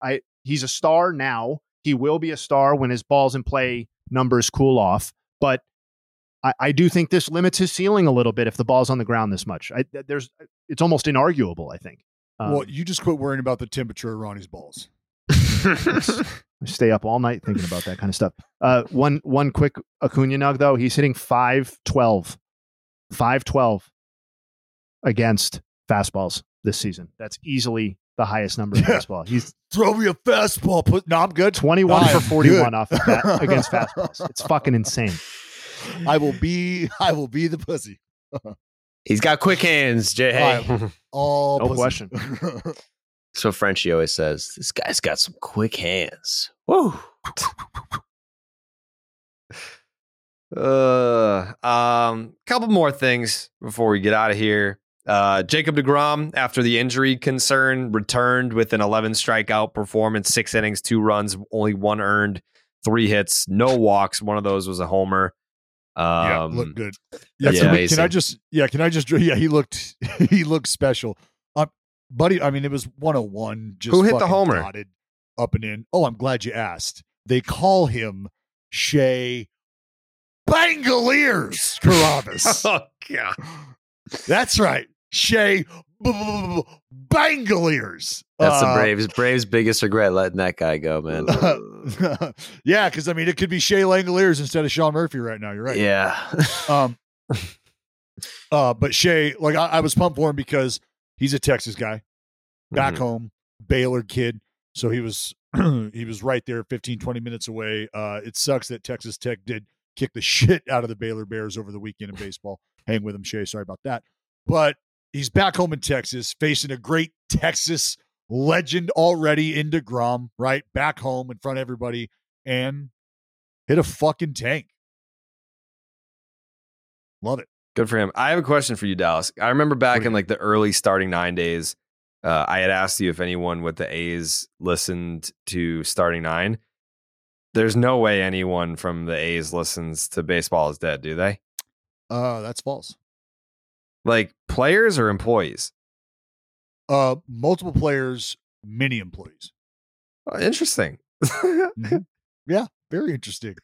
I he's a star now. He will be a star when his balls in play numbers cool off, but. I, I do think this limits his ceiling a little bit if the ball's on the ground this much. I, there's, it's almost inarguable. I think. Um, well, you just quit worrying about the temperature of Ronnie's balls. I stay up all night thinking about that kind of stuff. Uh, one one quick Acuna nug though. He's hitting five twelve 512 against fastballs this season. That's easily the highest number in baseball. He's Throw me a fastball. Put no, I'm good. 21 I for 41 good. off of that against fastballs. It's fucking insane. I will be. I will be the pussy. He's got quick hands, Jay. I'm all No pussy. question. That's what Frenchie always says. This guy's got some quick hands. Woo. Uh, um, couple more things before we get out of here. Uh, Jacob DeGrom, after the injury concern, returned with an 11 strikeout performance, six innings, two runs, only one earned, three hits, no walks. One of those was a homer. Um, yeah, looked good. Yeah, that's can, can. I just? Yeah, can I just? Yeah, he looked. He looked special. Buddy, I mean, it was 101. Just Who hit the homer? Up and in. Oh, I'm glad you asked. They call him Shea Bangaliers Carrabis. oh god, That's right, Shea Bangaliers. That's the Uh, Braves. Braves' biggest regret letting that guy go, man. yeah, because I mean, it could be Shea Langeliers instead of Sean Murphy right now. You're right. Yeah. Um, uh, but Shea, like I, I was pumped for him because he's a Texas guy, back Mhm. home, Baylor kid. So he was he was right there, 15, 20 minutes away. Uh, it sucks that Texas Tech did kick the shit out of the Baylor Bears over the weekend in baseball. Hang with him, Shea. Sorry about that. But he's back home in Texas, facing a great Texas legend already in DeGrom, right? Back home in front of everybody and hit a fucking tank. Love it. Good for him. I have a question for you, Dallas. I remember back in like the early starting nine days, uh, I had asked you if anyone with the A's listened to starting nine. There's no way anyone from the A's listens to Baseball is Dead, do they? Uh, that's false. Like players or employees? Uh, multiple players, many employees. Oh, interesting. Mhm. Yeah, very interesting.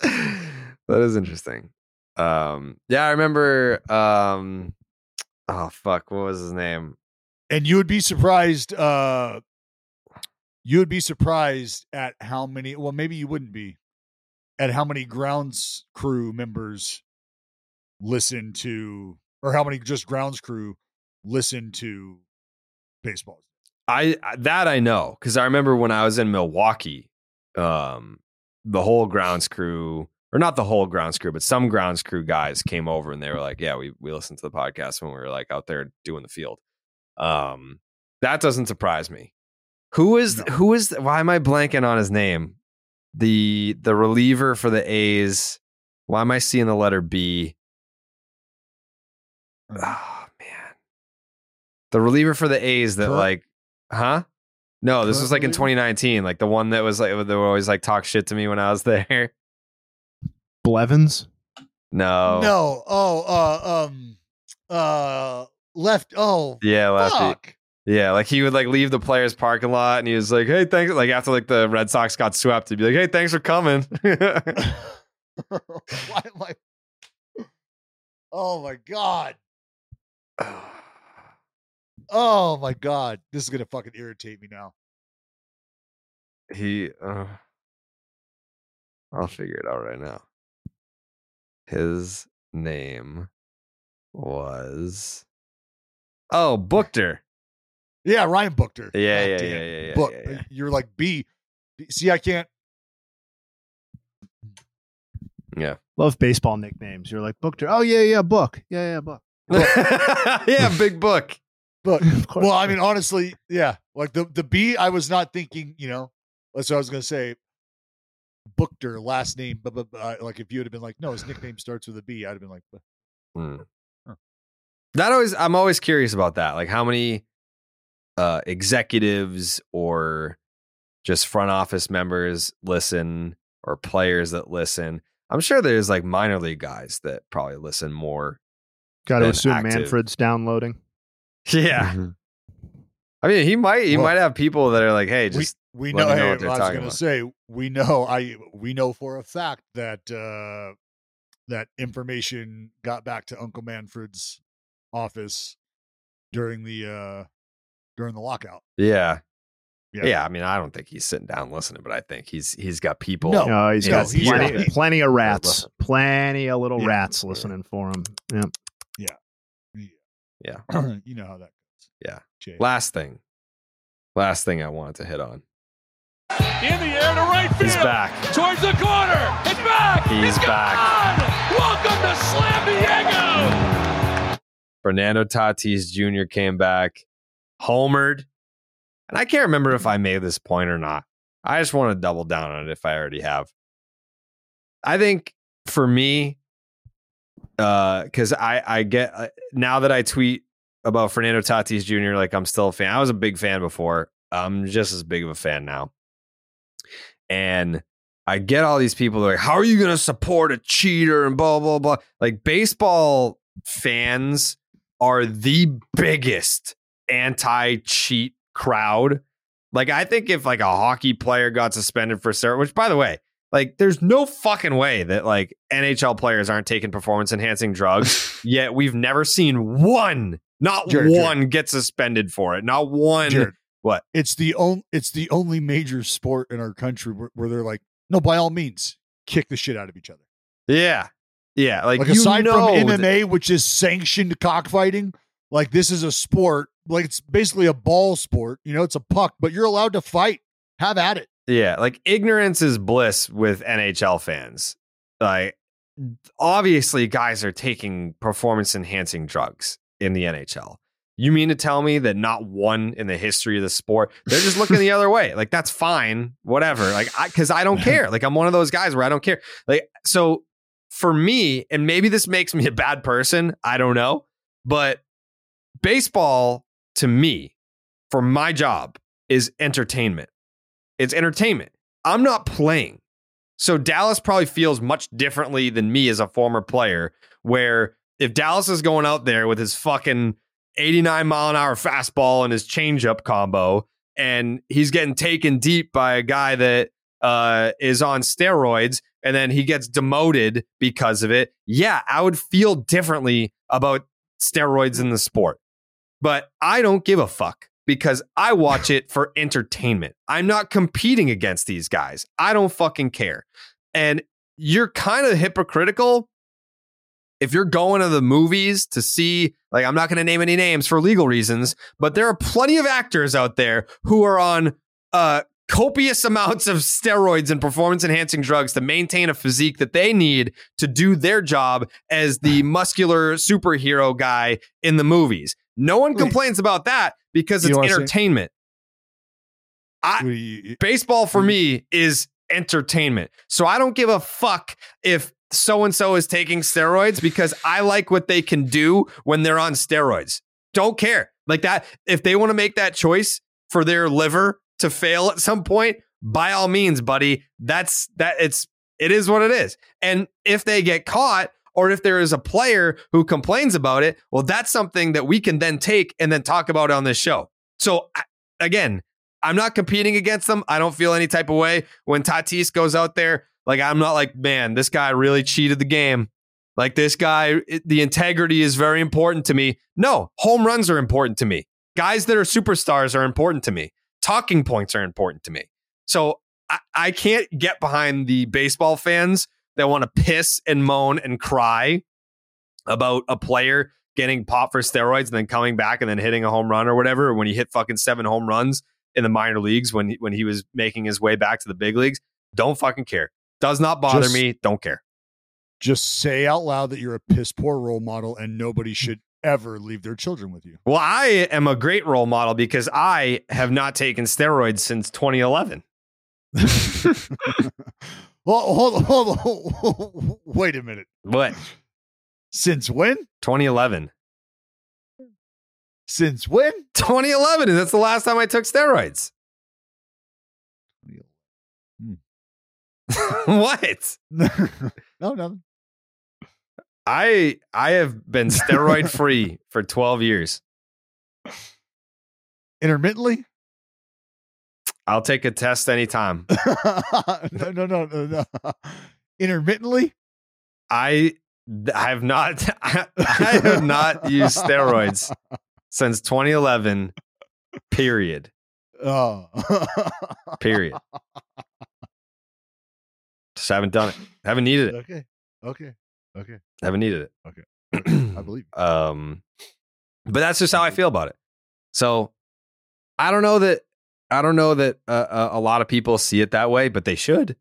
that is interesting. Um, yeah, I remember. Um, oh fuck, what was his name? And you would be surprised. Uh, you would be surprised at how many. Well, maybe you wouldn't be at how many grounds crew members listen to, or how many just grounds crew listen to baseball. I that I know because I remember when I was in Milwaukee, um, the whole grounds crew, or not the whole grounds crew, but some grounds crew guys came over and they were like, "Yeah, we we listened to the podcast when we were like out there doing the field." Um, that doesn't surprise me. Who is who is? Why am I blanking on his name? The the reliever for the A's. Why am I seeing the letter B? Oh man, the reliever for the A's that Kurt? like, huh? No, this Kurt was like in 2019, like the one that was like they would always like talk shit to me when I was there. Blevins. No, No. Oh. Uh. Um. Uh. Left. Oh. yeah, lefty. Fuck. Yeah, like he would like leave the players' parking lot and he was like, "Hey, thanks." Like after like the Red Sox got swept, he'd be like, "Hey, thanks for coming." Why am I? Oh my god. Oh my god. This is gonna fucking irritate me now. he, uh, I'll figure it out right now. His name was oh Buchter. Yeah, Ryan Buchter. Yeah, God yeah, damn. yeah, yeah, yeah, Book. yeah, yeah. You're like B. B- See, I can't. Yeah, Love baseball nicknames. You're like Buchter. Oh yeah, yeah, book. Yeah, yeah, book. yeah, big book. But Of course. well, I mean, honestly, yeah. Like the the B, I was not thinking. You know, that's what I was gonna say. Buchter, last name. But, but, but uh, like, if you would have been like, no, his nickname starts with a B, I'd have been like. Hmm. Huh. That always I'm always curious about that. Like how many uh executives or just front office members listen or players that listen. I'm sure there's like minor league guys that probably listen more. Got to assume active. Manfred's downloading. Yeah. Mm-hmm. I mean, he might he Well, might have people that are like, "Hey, we, just we let know. me know hey, what they're I was talking gonna say we know. I we know for a fact that uh that information got back to Uncle Manfred's office during the uh during the lockout. yeah. Yeah. I mean, I don't think he's sitting down listening, but I think he's he's got people. No. No, he's in got his ear. plenty, plenty of rats, plenty of little Yeah. rats listening for him. Yeah. Yeah. Yeah. you know how that goes. Yeah. Jay. Last thing. Last thing I wanted to hit on. In the air to right field. He's back. Towards the corner. It's back. He's It's back. gone. Welcome to Slam Diego. Fernando Tatis Jr. came back, homered. And I can't remember if I made this point or not. I just want to double down on it if I already have. I think for me, because I, I get uh, now that I tweet about Fernando Tatis Jr., like I'm still a fan. I was a big fan before. I'm just as big of a fan now. And I get all these people like, how are you going to support a cheater and blah, blah, blah. Like baseball fans are the biggest anti cheat crowd. Like, I think if like a hockey player got suspended for certain, which by the way, like there's no fucking way that like NHL players aren't taking performance enhancing drugs, yet we've never seen one, not Jared, one get suspended for it. Not one. Jared, what? It's the only it's the only major sport in our country where, where they're like, no, by all means, kick the shit out of each other. Yeah. Yeah. Like, Like, aside know from that- MMA, which is sanctioned cockfighting, like this is a sport. Like it's basically a ball sport. You know, it's a puck, but you're allowed to fight. Have at it. Yeah, like ignorance is bliss with NHL fans. Like obviously guys are taking performance enhancing drugs in the NHL. You mean to tell me that not one in the history of the sport, they're just looking the other way. Like that's fine, whatever. Like I cuz I don't care. Like I'm one of those guys where I don't care. Like so for me, and maybe this makes me a bad person, I don't know, but baseball to me for my job is entertainment. It's entertainment. I'm not playing. So Dallas probably feels much differently than me as a former player, where if Dallas is going out there with his fucking 89 mile an hour fastball and his changeup combo, and he's getting taken deep by a guy that uh, is on steroids, and then he gets demoted because of it, yeah, I would feel differently about steroids in the sport. But I don't give a fuck because I watch it for entertainment. I'm not competing against these guys. I don't fucking care. And you're kind of hypocritical if you're going to the movies to see, like, I'm not going to name any names for legal reasons, but there are plenty of actors out there who are on uh, copious amounts of steroids and performance enhancing drugs to maintain a physique that they need to do their job as the muscular superhero guy in the movies. No one complains about that because it's know what I'm saying? entertainment. I, baseball for me is entertainment. So I don't give a fuck if so and so is taking steroids because I like what they can do when they're on steroids. Don't care. Like that, if they want to make that choice for their liver to fail at some point, by all means, buddy. That's that it's it is what it is. And if they get caught, or if there is a player who complains about it, well, that's something that we can then take and then talk about on this show. So again, I'm not competing against them. I don't feel any type of way when Tatis goes out there. Like I'm not like, man, this guy really cheated the game. Like this guy, it- the integrity is very important to me. No, home runs are important to me. Guys that are superstars are important to me. Talking points are important to me. So I, I can't get behind the baseball fans that want to piss and moan and cry about a player getting popped for steroids and then coming back and then hitting a home run or whatever. When he hit fucking seven home runs in the minor leagues when he, when he was making his way back to the big leagues, don't fucking care. Does not bother Just- me. Don't care. Just say out loud that you're a piss poor role model and nobody should ever leave their children with you. Well, I am a great role model because I have not taken steroids since 2011. Well, hold on, hold on, hold on. Wait a minute. What? Since when? 2011. Since when? 2011. And that's the last time I took steroids. what? no, no. I I have been steroid free for 12 years. Intermittently? I'll take a test anytime. no, no, no, no, no. Intermittently? I I have not I have not used steroids since 2011. Period. Oh. Period. Just haven't done it. Haven't needed it. Okay. Okay. Okay. Haven't needed it. Okay. I believe. Um, but that's just how I feel about it. So I don't know that I don't know that uh, uh, a lot of people see it that way, but they should.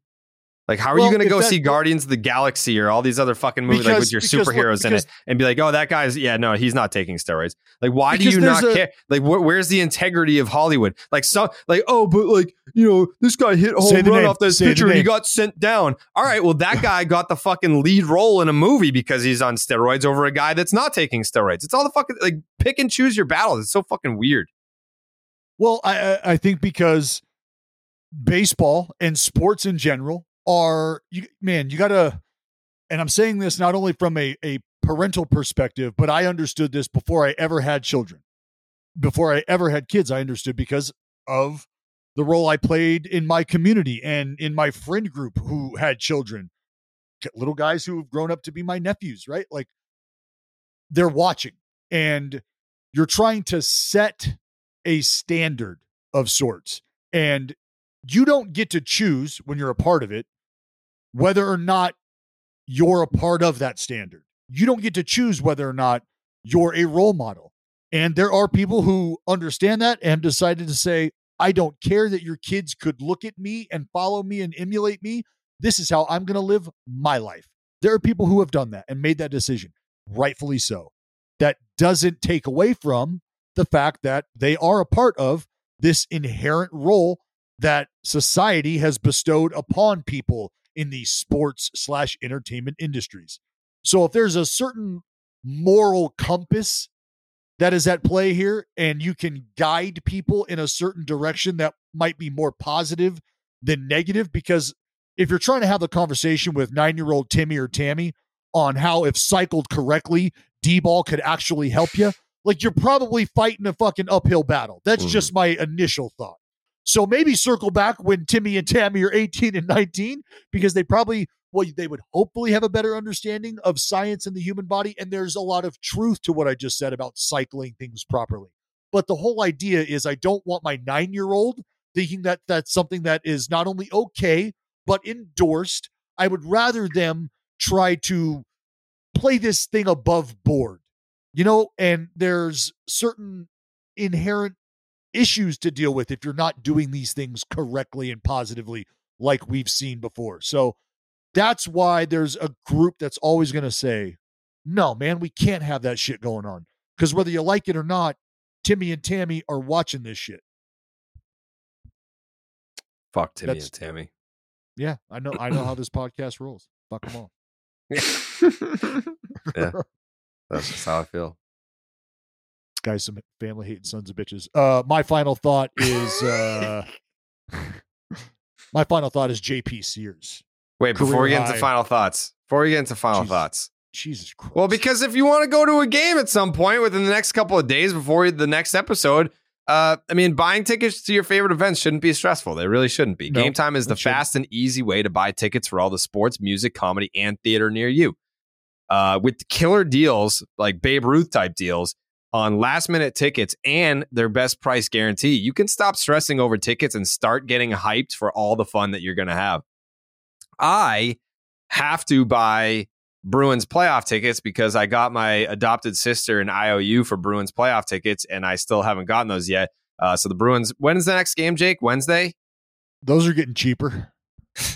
Like, how are Well, you going to go that- see Guardians of the Galaxy or all these other fucking movies like with your because superheroes in because- it and be like, oh, that guy's yeah, no, he's not taking steroids. Like, why do you not a- care? Like, wh- where's the integrity of Hollywood? Like, so like, oh, but like, you know, this guy hit a home run name. off this pitcher and he got sent down. All right, well, that guy got the fucking lead role in a movie because he's on steroids over a guy that's not taking steroids. It's all the fucking like pick and choose your battles. It's so fucking weird. Well, I I- I think because baseball and sports in general are you man, you gotta and I'm saying this not only from a, a parental perspective, but I understood this before I ever had children. Before I ever had kids, I understood because of the role I played in my community and in my friend group who had children. Little guys who have grown up to be my nephews, right? Like they're watching and you're trying to set a standard of sorts. And you don't get to choose when you're a part of it whether or not you're a part of that standard. You don't get to choose whether or not you're a role model. And there are people who understand that and decided to say, I don't care that your kids could look at me and follow me and emulate me. This is how I'm going to live my life. There are people who have done that and made that decision, rightfully so. That doesn't take away from the fact that they are a part of this inherent role that society has bestowed upon people in the sports slash entertainment industries. So if there's a certain moral compass that is at play here, and you can guide people in a certain direction that might be more positive than negative, because if you're trying to have the conversation with nine year old Timmy or Tammy on how, if cycled correctly, D ball could actually help you, like you're probably fighting a fucking uphill battle. That's mm. just my initial thought. So maybe circle back when Timmy and Tammy are 18 and 19 because they probably, well, they would hopefully have a better understanding of science and the human body. And there's a lot of truth to what I just said about cycling things properly. But the whole idea is I don't want my nine year old thinking that that's something that is not only okay, but endorsed. I would rather them try to play this thing above board, you know, and there's certain inherent issues to deal with if you're not doing these things correctly and positively like we've seen before. So that's why there's a group that's always going to say, no, man, we can't have that shit going on. Because whether you like it or not, Timmy and Tammy are watching this shit. Fuck Timmy That's- and Tammy. Yeah, I know. I know how this podcast rolls. Fuck them all. Yeah. That's just how I feel. Guys, some family hating sons of bitches. Uh, my final thought is uh, my final thought is JP Sears. Wait, before Career we get into high. final thoughts, before we get into final thoughts. Jesus Christ. Well, because if you want to go to a game at some point within the next couple of days before the next episode, uh, I mean, buying tickets to your favorite events shouldn't be stressful. They really shouldn't be. No, game time is the it shouldn't. fast and easy way to buy tickets for all the sports, music, comedy, and theater near you. Uh, with killer deals like Babe Ruth type deals on last minute tickets and their best price guarantee, you can stop stressing over tickets and start getting hyped for all the fun that you're going to have. I have to buy Bruins playoff tickets because I got my adopted sister an IOU for Bruins playoff tickets and I still haven't gotten those yet. Uh, so the Bruins, when is the next game, Jake? Wednesday? Those are getting cheaper.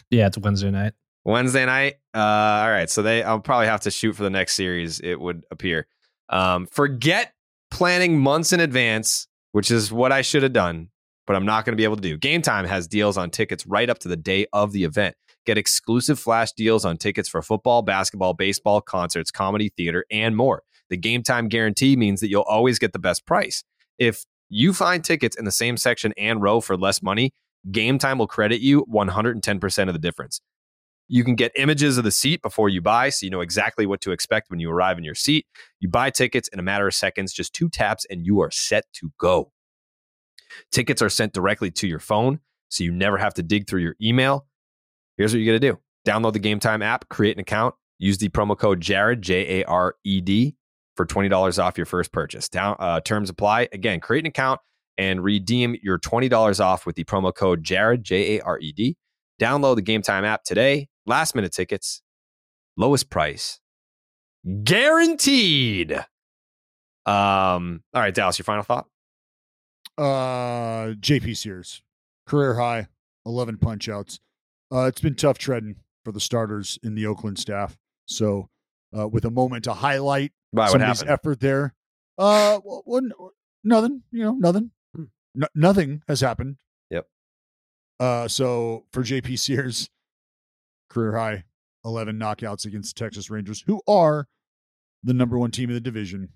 Yeah, it's Wednesday night. Wednesday night. Uh, all right, so they I'll probably have to shoot for the next series. It would appear. Um, forget planning months in advance, which is what I should have done, but I'm not going to be able to do. Game Time has deals on tickets right up to the day of the event. Get exclusive flash deals on tickets for football, basketball, baseball, concerts, comedy, theater, and more. The Game Time guarantee means that you'll always get the best price. If you find tickets in the same section and row for less money, Game Time will credit you 110% of the difference. You can get images of the seat before you buy, so you know exactly what to expect when you arrive in your seat. You buy tickets in a matter of seconds, just two taps, and you are set to go. Tickets are sent directly to your phone, so you never have to dig through your email. Here's what you got to do download the Game Time app, create an account, use the promo code Jared, J A R E D, for $20 off your first purchase. Down, uh, terms apply. Again, create an account and redeem your $20 off with the promo code Jared, J A R E D. Download the Game Time app today. Last minute tickets, lowest price, guaranteed. Um, all right, Dallas, your final thought? Uh, JP Sears, career high, 11 punch outs. Uh, it's been tough treading for the starters in the Oakland staff. So, uh, with a moment to highlight Why, somebody's happened? effort there. Uh, well, nothing, you know, nothing. No, nothing has happened. Yep. Uh, so for JP Sears, career high 11 knockouts against the Texas Rangers, who are the number one team in the division.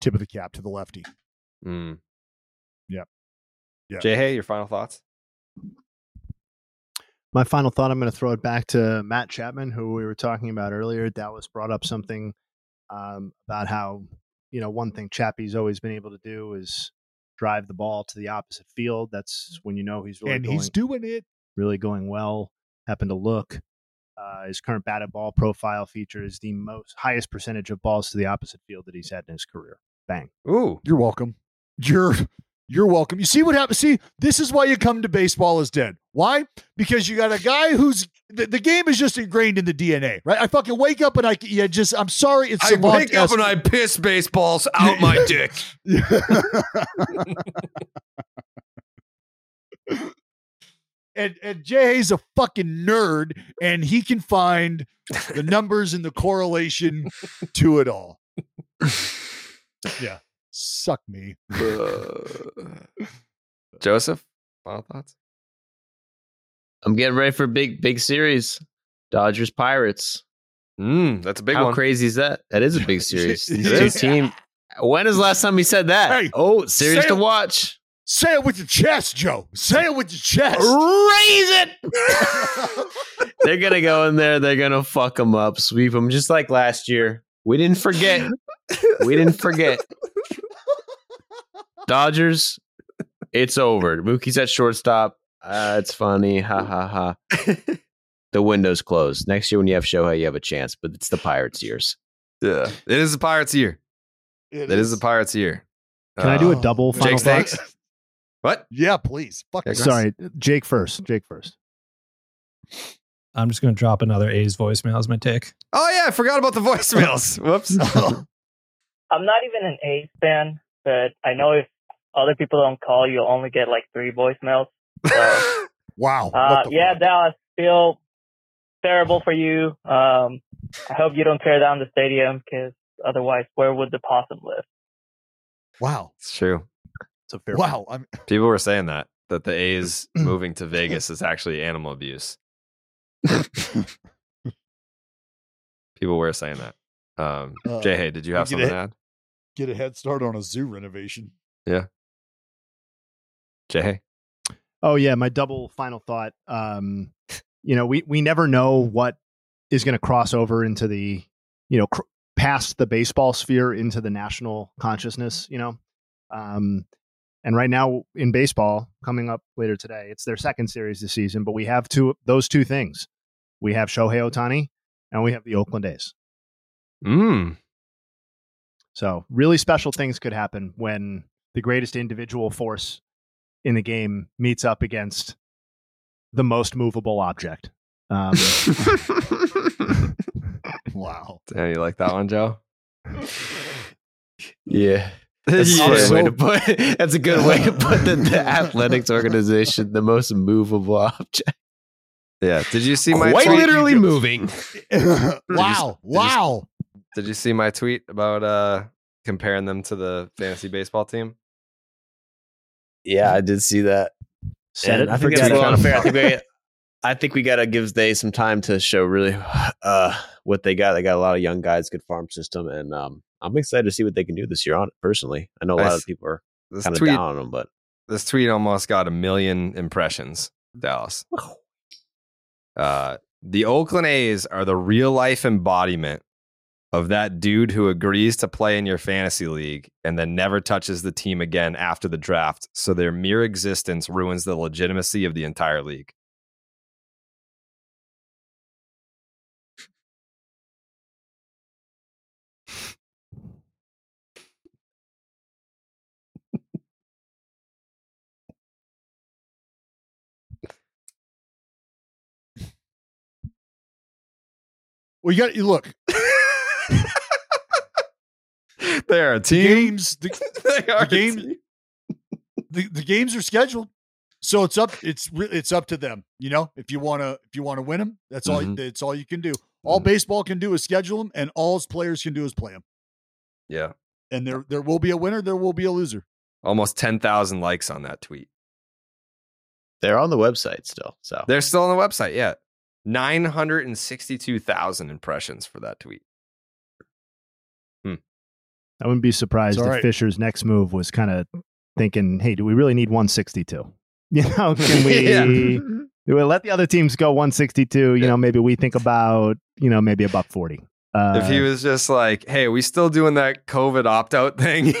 Tip of the cap to the lefty. Mm. Yep. Yeah. Jay Hay, your final thoughts? My final thought I'm going to throw it back to Matt Chapman, who we were talking about earlier. Dallas brought up something um, about how, you know, one thing Chappie's always been able to do is drive the ball to the opposite field. That's when you know he's really and going, he's doing it. really going well. Happen to look. Uh, his current batted ball profile features the most highest percentage of balls to the opposite field that he's had in his career. Bang. Ooh. You're welcome. You're you're welcome. You see what happens? See, this is why you come to baseball is dead. Why? Because you got a guy who's the, the game is just ingrained in the DNA, right? I fucking wake up and I yeah, just I'm sorry, it's I wake up and I piss baseballs out my dick. and and Jay's a fucking nerd, and he can find the numbers and the correlation to it all. yeah, suck me. Joseph, final thoughts? I'm getting ready for a big, big series. Dodgers Pirates. Mm, that's a big How one. How crazy is that? That is a big series. These two is. team. When is the last time he said that? Hey, oh, series say to watch. Say it with your chest, Joe. Say it with your chest. Raise it. They're gonna go in there. They're gonna fuck them up, sweep them, just like last year. We didn't forget. we didn't forget. Dodgers. It's over. Mookie's at shortstop. Uh, it's funny. Ha ha ha. the window's closed. Next year, when you have Shohei, you have a chance. But it's the Pirates' years. Yeah, it is the Pirates' year. It It is the Pirates' year. Can I do a Uh, double final Jake thought? Snakes? What? Yeah, please. Fuck Yeah, Sorry, Jake first. Jake first. I'm just going to drop another A's voicemail as my take. Oh yeah, I forgot about the voicemails. Whoops. I'm not even an A's fan, but I know if other people don't call, you'll only get like three voicemails. So, wow. uh, yeah, fuck? Dallas, feel terrible for you. Um, I hope you don't tear down the stadium because otherwise, where would the possum live? Wow. It's true. It's a fair Wow. I'm, People were saying that that the A's moving to Vegas is actually animal abuse. People were saying that. Um, Uh, Jay, hey, did you have something a- to add? get a head start on a zoo renovation. Yeah. Jay, hey. Oh yeah, my double final thought. Um, you know, we we never know what is going to cross over into the you know cr- past the baseball sphere into the national consciousness. You know, um, and right now in baseball, coming up later today, it's their second series this season. But we have two those two things. We have Shohei Ohtani and we have the Oakland A's. Mm. So really special things could happen when the greatest individual force in the game meets up against the most movable object. Um, wow. Damn, you like that one, Joe? Yeah. That's, Yeah. a good way to put, that's a good way to put the, the athletics organization, the most movable object. Yeah. Did you see my Quite tweet? literally moving. wow. Wow. Did you see my tweet about uh comparing them to the fantasy baseball team? Yeah, I did see that. Said it, I think forget it's it. kind of fair. I think we, I think we gotta give they some time to show really uh, what they got. They got a lot of young guys, good farm system, and um, I'm excited to see what they can do this year. On it personally, I know a lot Nice. of people are kind of down on them, but This tweet almost got a million impressions, Dallas. Uh, the Oakland A's are the real life embodiment of that dude who agrees to play in your fantasy league and then never touches the team again after the draft. So their mere existence ruins the legitimacy of the entire league. Well, you got you look. They're a The team. games, the, They are the a games, team. the, the games are scheduled, so it's up. It's re- it's up to them. You know, if you want to if you want to win them, that's all. Mhm. That's all you can do. All baseball can do is schedule them, and all players can do is play them. Yeah. And there there will be a winner. There will be a loser. Almost 10,000 likes on that tweet. They're on the website still. So They're still on the website. Yeah. 962,000 impressions for that tweet. I wouldn't be surprised It's if right. Fisher's next move was kind of thinking, "Hey, do we really need 162? You know, can we? Yeah. do we let the other teams go 162? You know, maybe we think about you know maybe a buck 40. Uh, if he was just like, hey, we still doing that COVID opt out thing?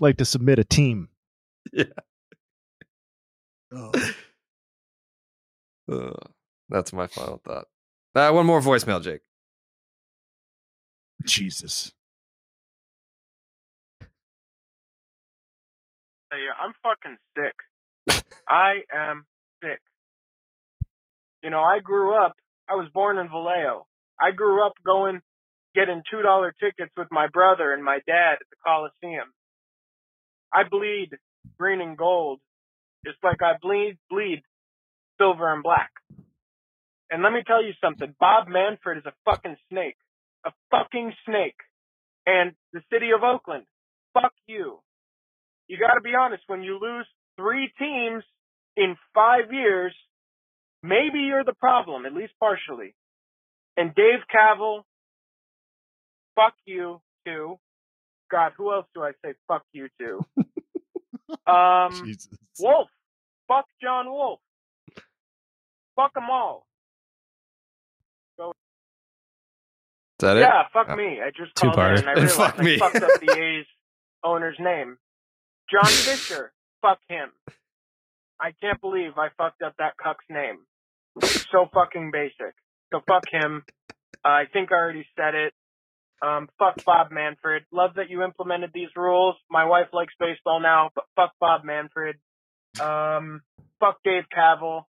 like to submit a team, yeah. Oh. Uh, that's my final thought. Uh, one more voicemail, Jake. Jesus. Hey, I'm fucking sick. I am sick. You know, I grew up, I was born in Vallejo. I grew up going, getting $2 tickets with my brother and my dad at the Coliseum. I bleed green and gold, just like I bleed, bleed silver and black. And let me tell you something, Bob Manfred is a fucking snake. A fucking snake. And the city of Oakland, fuck you you got to be honest. When you lose three teams in five years, maybe you're the problem, at least partially. And Dave Kaval, fuck you too. God, who else do I say fuck you to? um, Jesus. Wolf, fuck John Wolf. Fuck them all. Go. Is that it? Yeah, fuck Oh. me. I just called Two-parter. in and I realized Fuck I me. fucked up the A's owner's name. John Fisher, fuck him. I can't believe I fucked up that cuck's name. So fucking basic. So fuck him. Uh, I think I already said it. Um, fuck Bob Manfred. Love that you implemented these rules. My wife likes baseball now, but fuck Bob Manfred. Um, fuck Dave Kaval.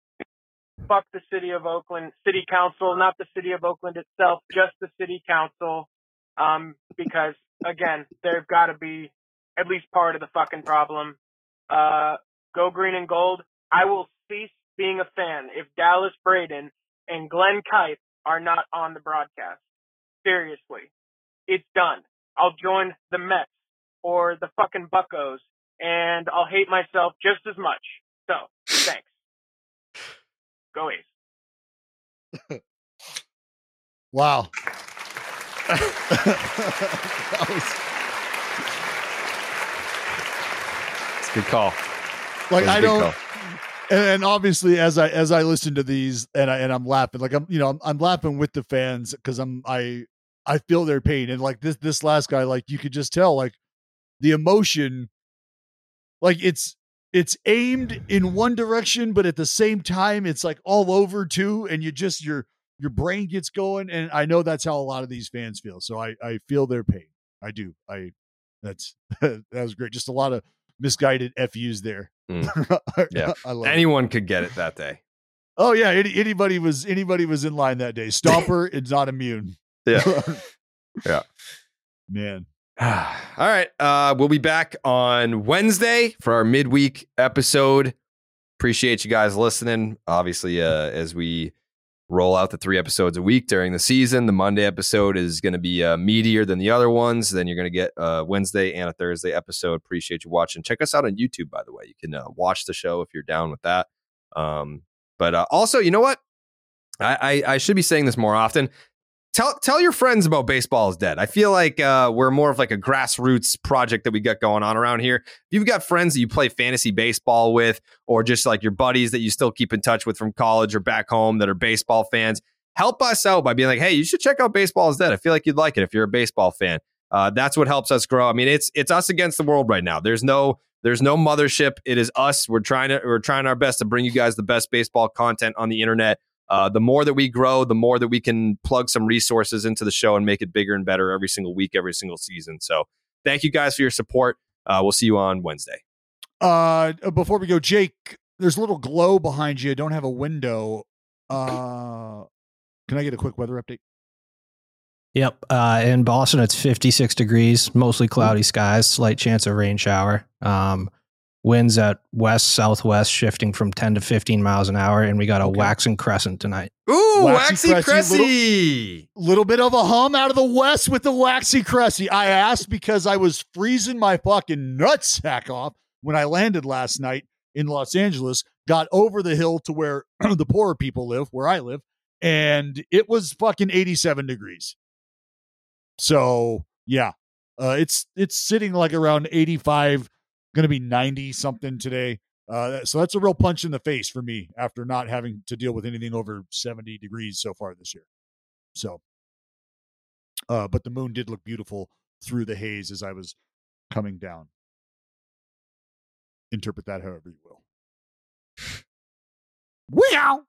Fuck the city of Oakland, city council, not the city of Oakland itself, just the city council. Um, because again, they've got to be at least part of the fucking problem. Uh, go green and gold. I will cease being a fan if Dallas Braden and Glen Kuiper are not on the broadcast. Seriously. It's done. I'll join the Mets or the fucking Buccos and I'll hate myself just as much. So, thanks. Go A's. Wow. That was- It's a good call. like That was a I good don't. call. And, and obviously, as I as I listen to these, and I and I'm laughing, like I'm you know I'm, I'm laughing with the fans because I'm I I feel their pain, and like this this last guy, like you could just tell, like the emotion, like it's it's aimed in one direction, but at the same time, it's like all over too, and you just your your brain gets going, and I know that's how a lot of these fans feel. So I I feel their pain. I do. I that's that was great. Just a lot of misguided FUs there. Mm. Yeah. Love it. Anyone could get it that day. Oh yeah, any, anybody was anybody was in line that day. Stomper is not immune. Yeah. yeah. Man. All right. Uh, we'll be back on Wednesday for our midweek episode. Appreciate you guys listening. Obviously, uh, as we roll out the three episodes a week during the season, the Monday episode is going to be uh, meatier than the other ones. Then you're going to get a Wednesday and a Thursday episode. Appreciate you watching. Check us out on YouTube, by the way. You can uh, watch the show if you're down with that. Um, but uh, also, you know what? I, I, I should be saying this more often tell tell your friends about baseball is dead. I feel like uh, we're more of like a grassroots project that we got going on around here. If you've got friends that you play fantasy baseball with, or just like your buddies that you still keep in touch with from college or back home that are baseball fans, help us out by being like, hey, you should check out Baseball is Dead. I feel like you'd like it if you're a baseball fan. Uh, that's what helps us grow. I mean, it's it's us against the world right now. There's no there's no mothership. It is us. We're trying to we're trying our best to bring you guys the best baseball content on the internet. Uh, the more that we grow, the more that we can plug some resources into the show and make it bigger and better every single week, every single season. So, thank you guys for your support. Uh, we'll see you on Wednesday. Uh, before we go, Jake, there's a little glow behind you. I don't have a window. Uh, can I get a quick weather update? Yep. Uh, in Boston, it's 56 degrees, mostly cloudy skies, slight chance of rain shower. Um, winds at west southwest, shifting from 10 to 15 miles an hour, and we got a waxing crescent tonight. Ooh, waxy, Waxy Cressy, Cressy. Little, little bit of a hum out of the west with the waxy cressy. I asked because I was freezing my fucking nutsack off when I landed last night in Los Angeles. Got over the hill to where the poorer people live, where I live, and it was fucking 87 degrees. So yeah, uh, it's it's sitting like around 85, going to be 90 something today. Uh, so that's a real punch in the face for me after not having to deal with anything over 70 degrees so far this year. So, uh, but the moon did look beautiful through the haze as I was coming down. Interpret that however you will. Wow.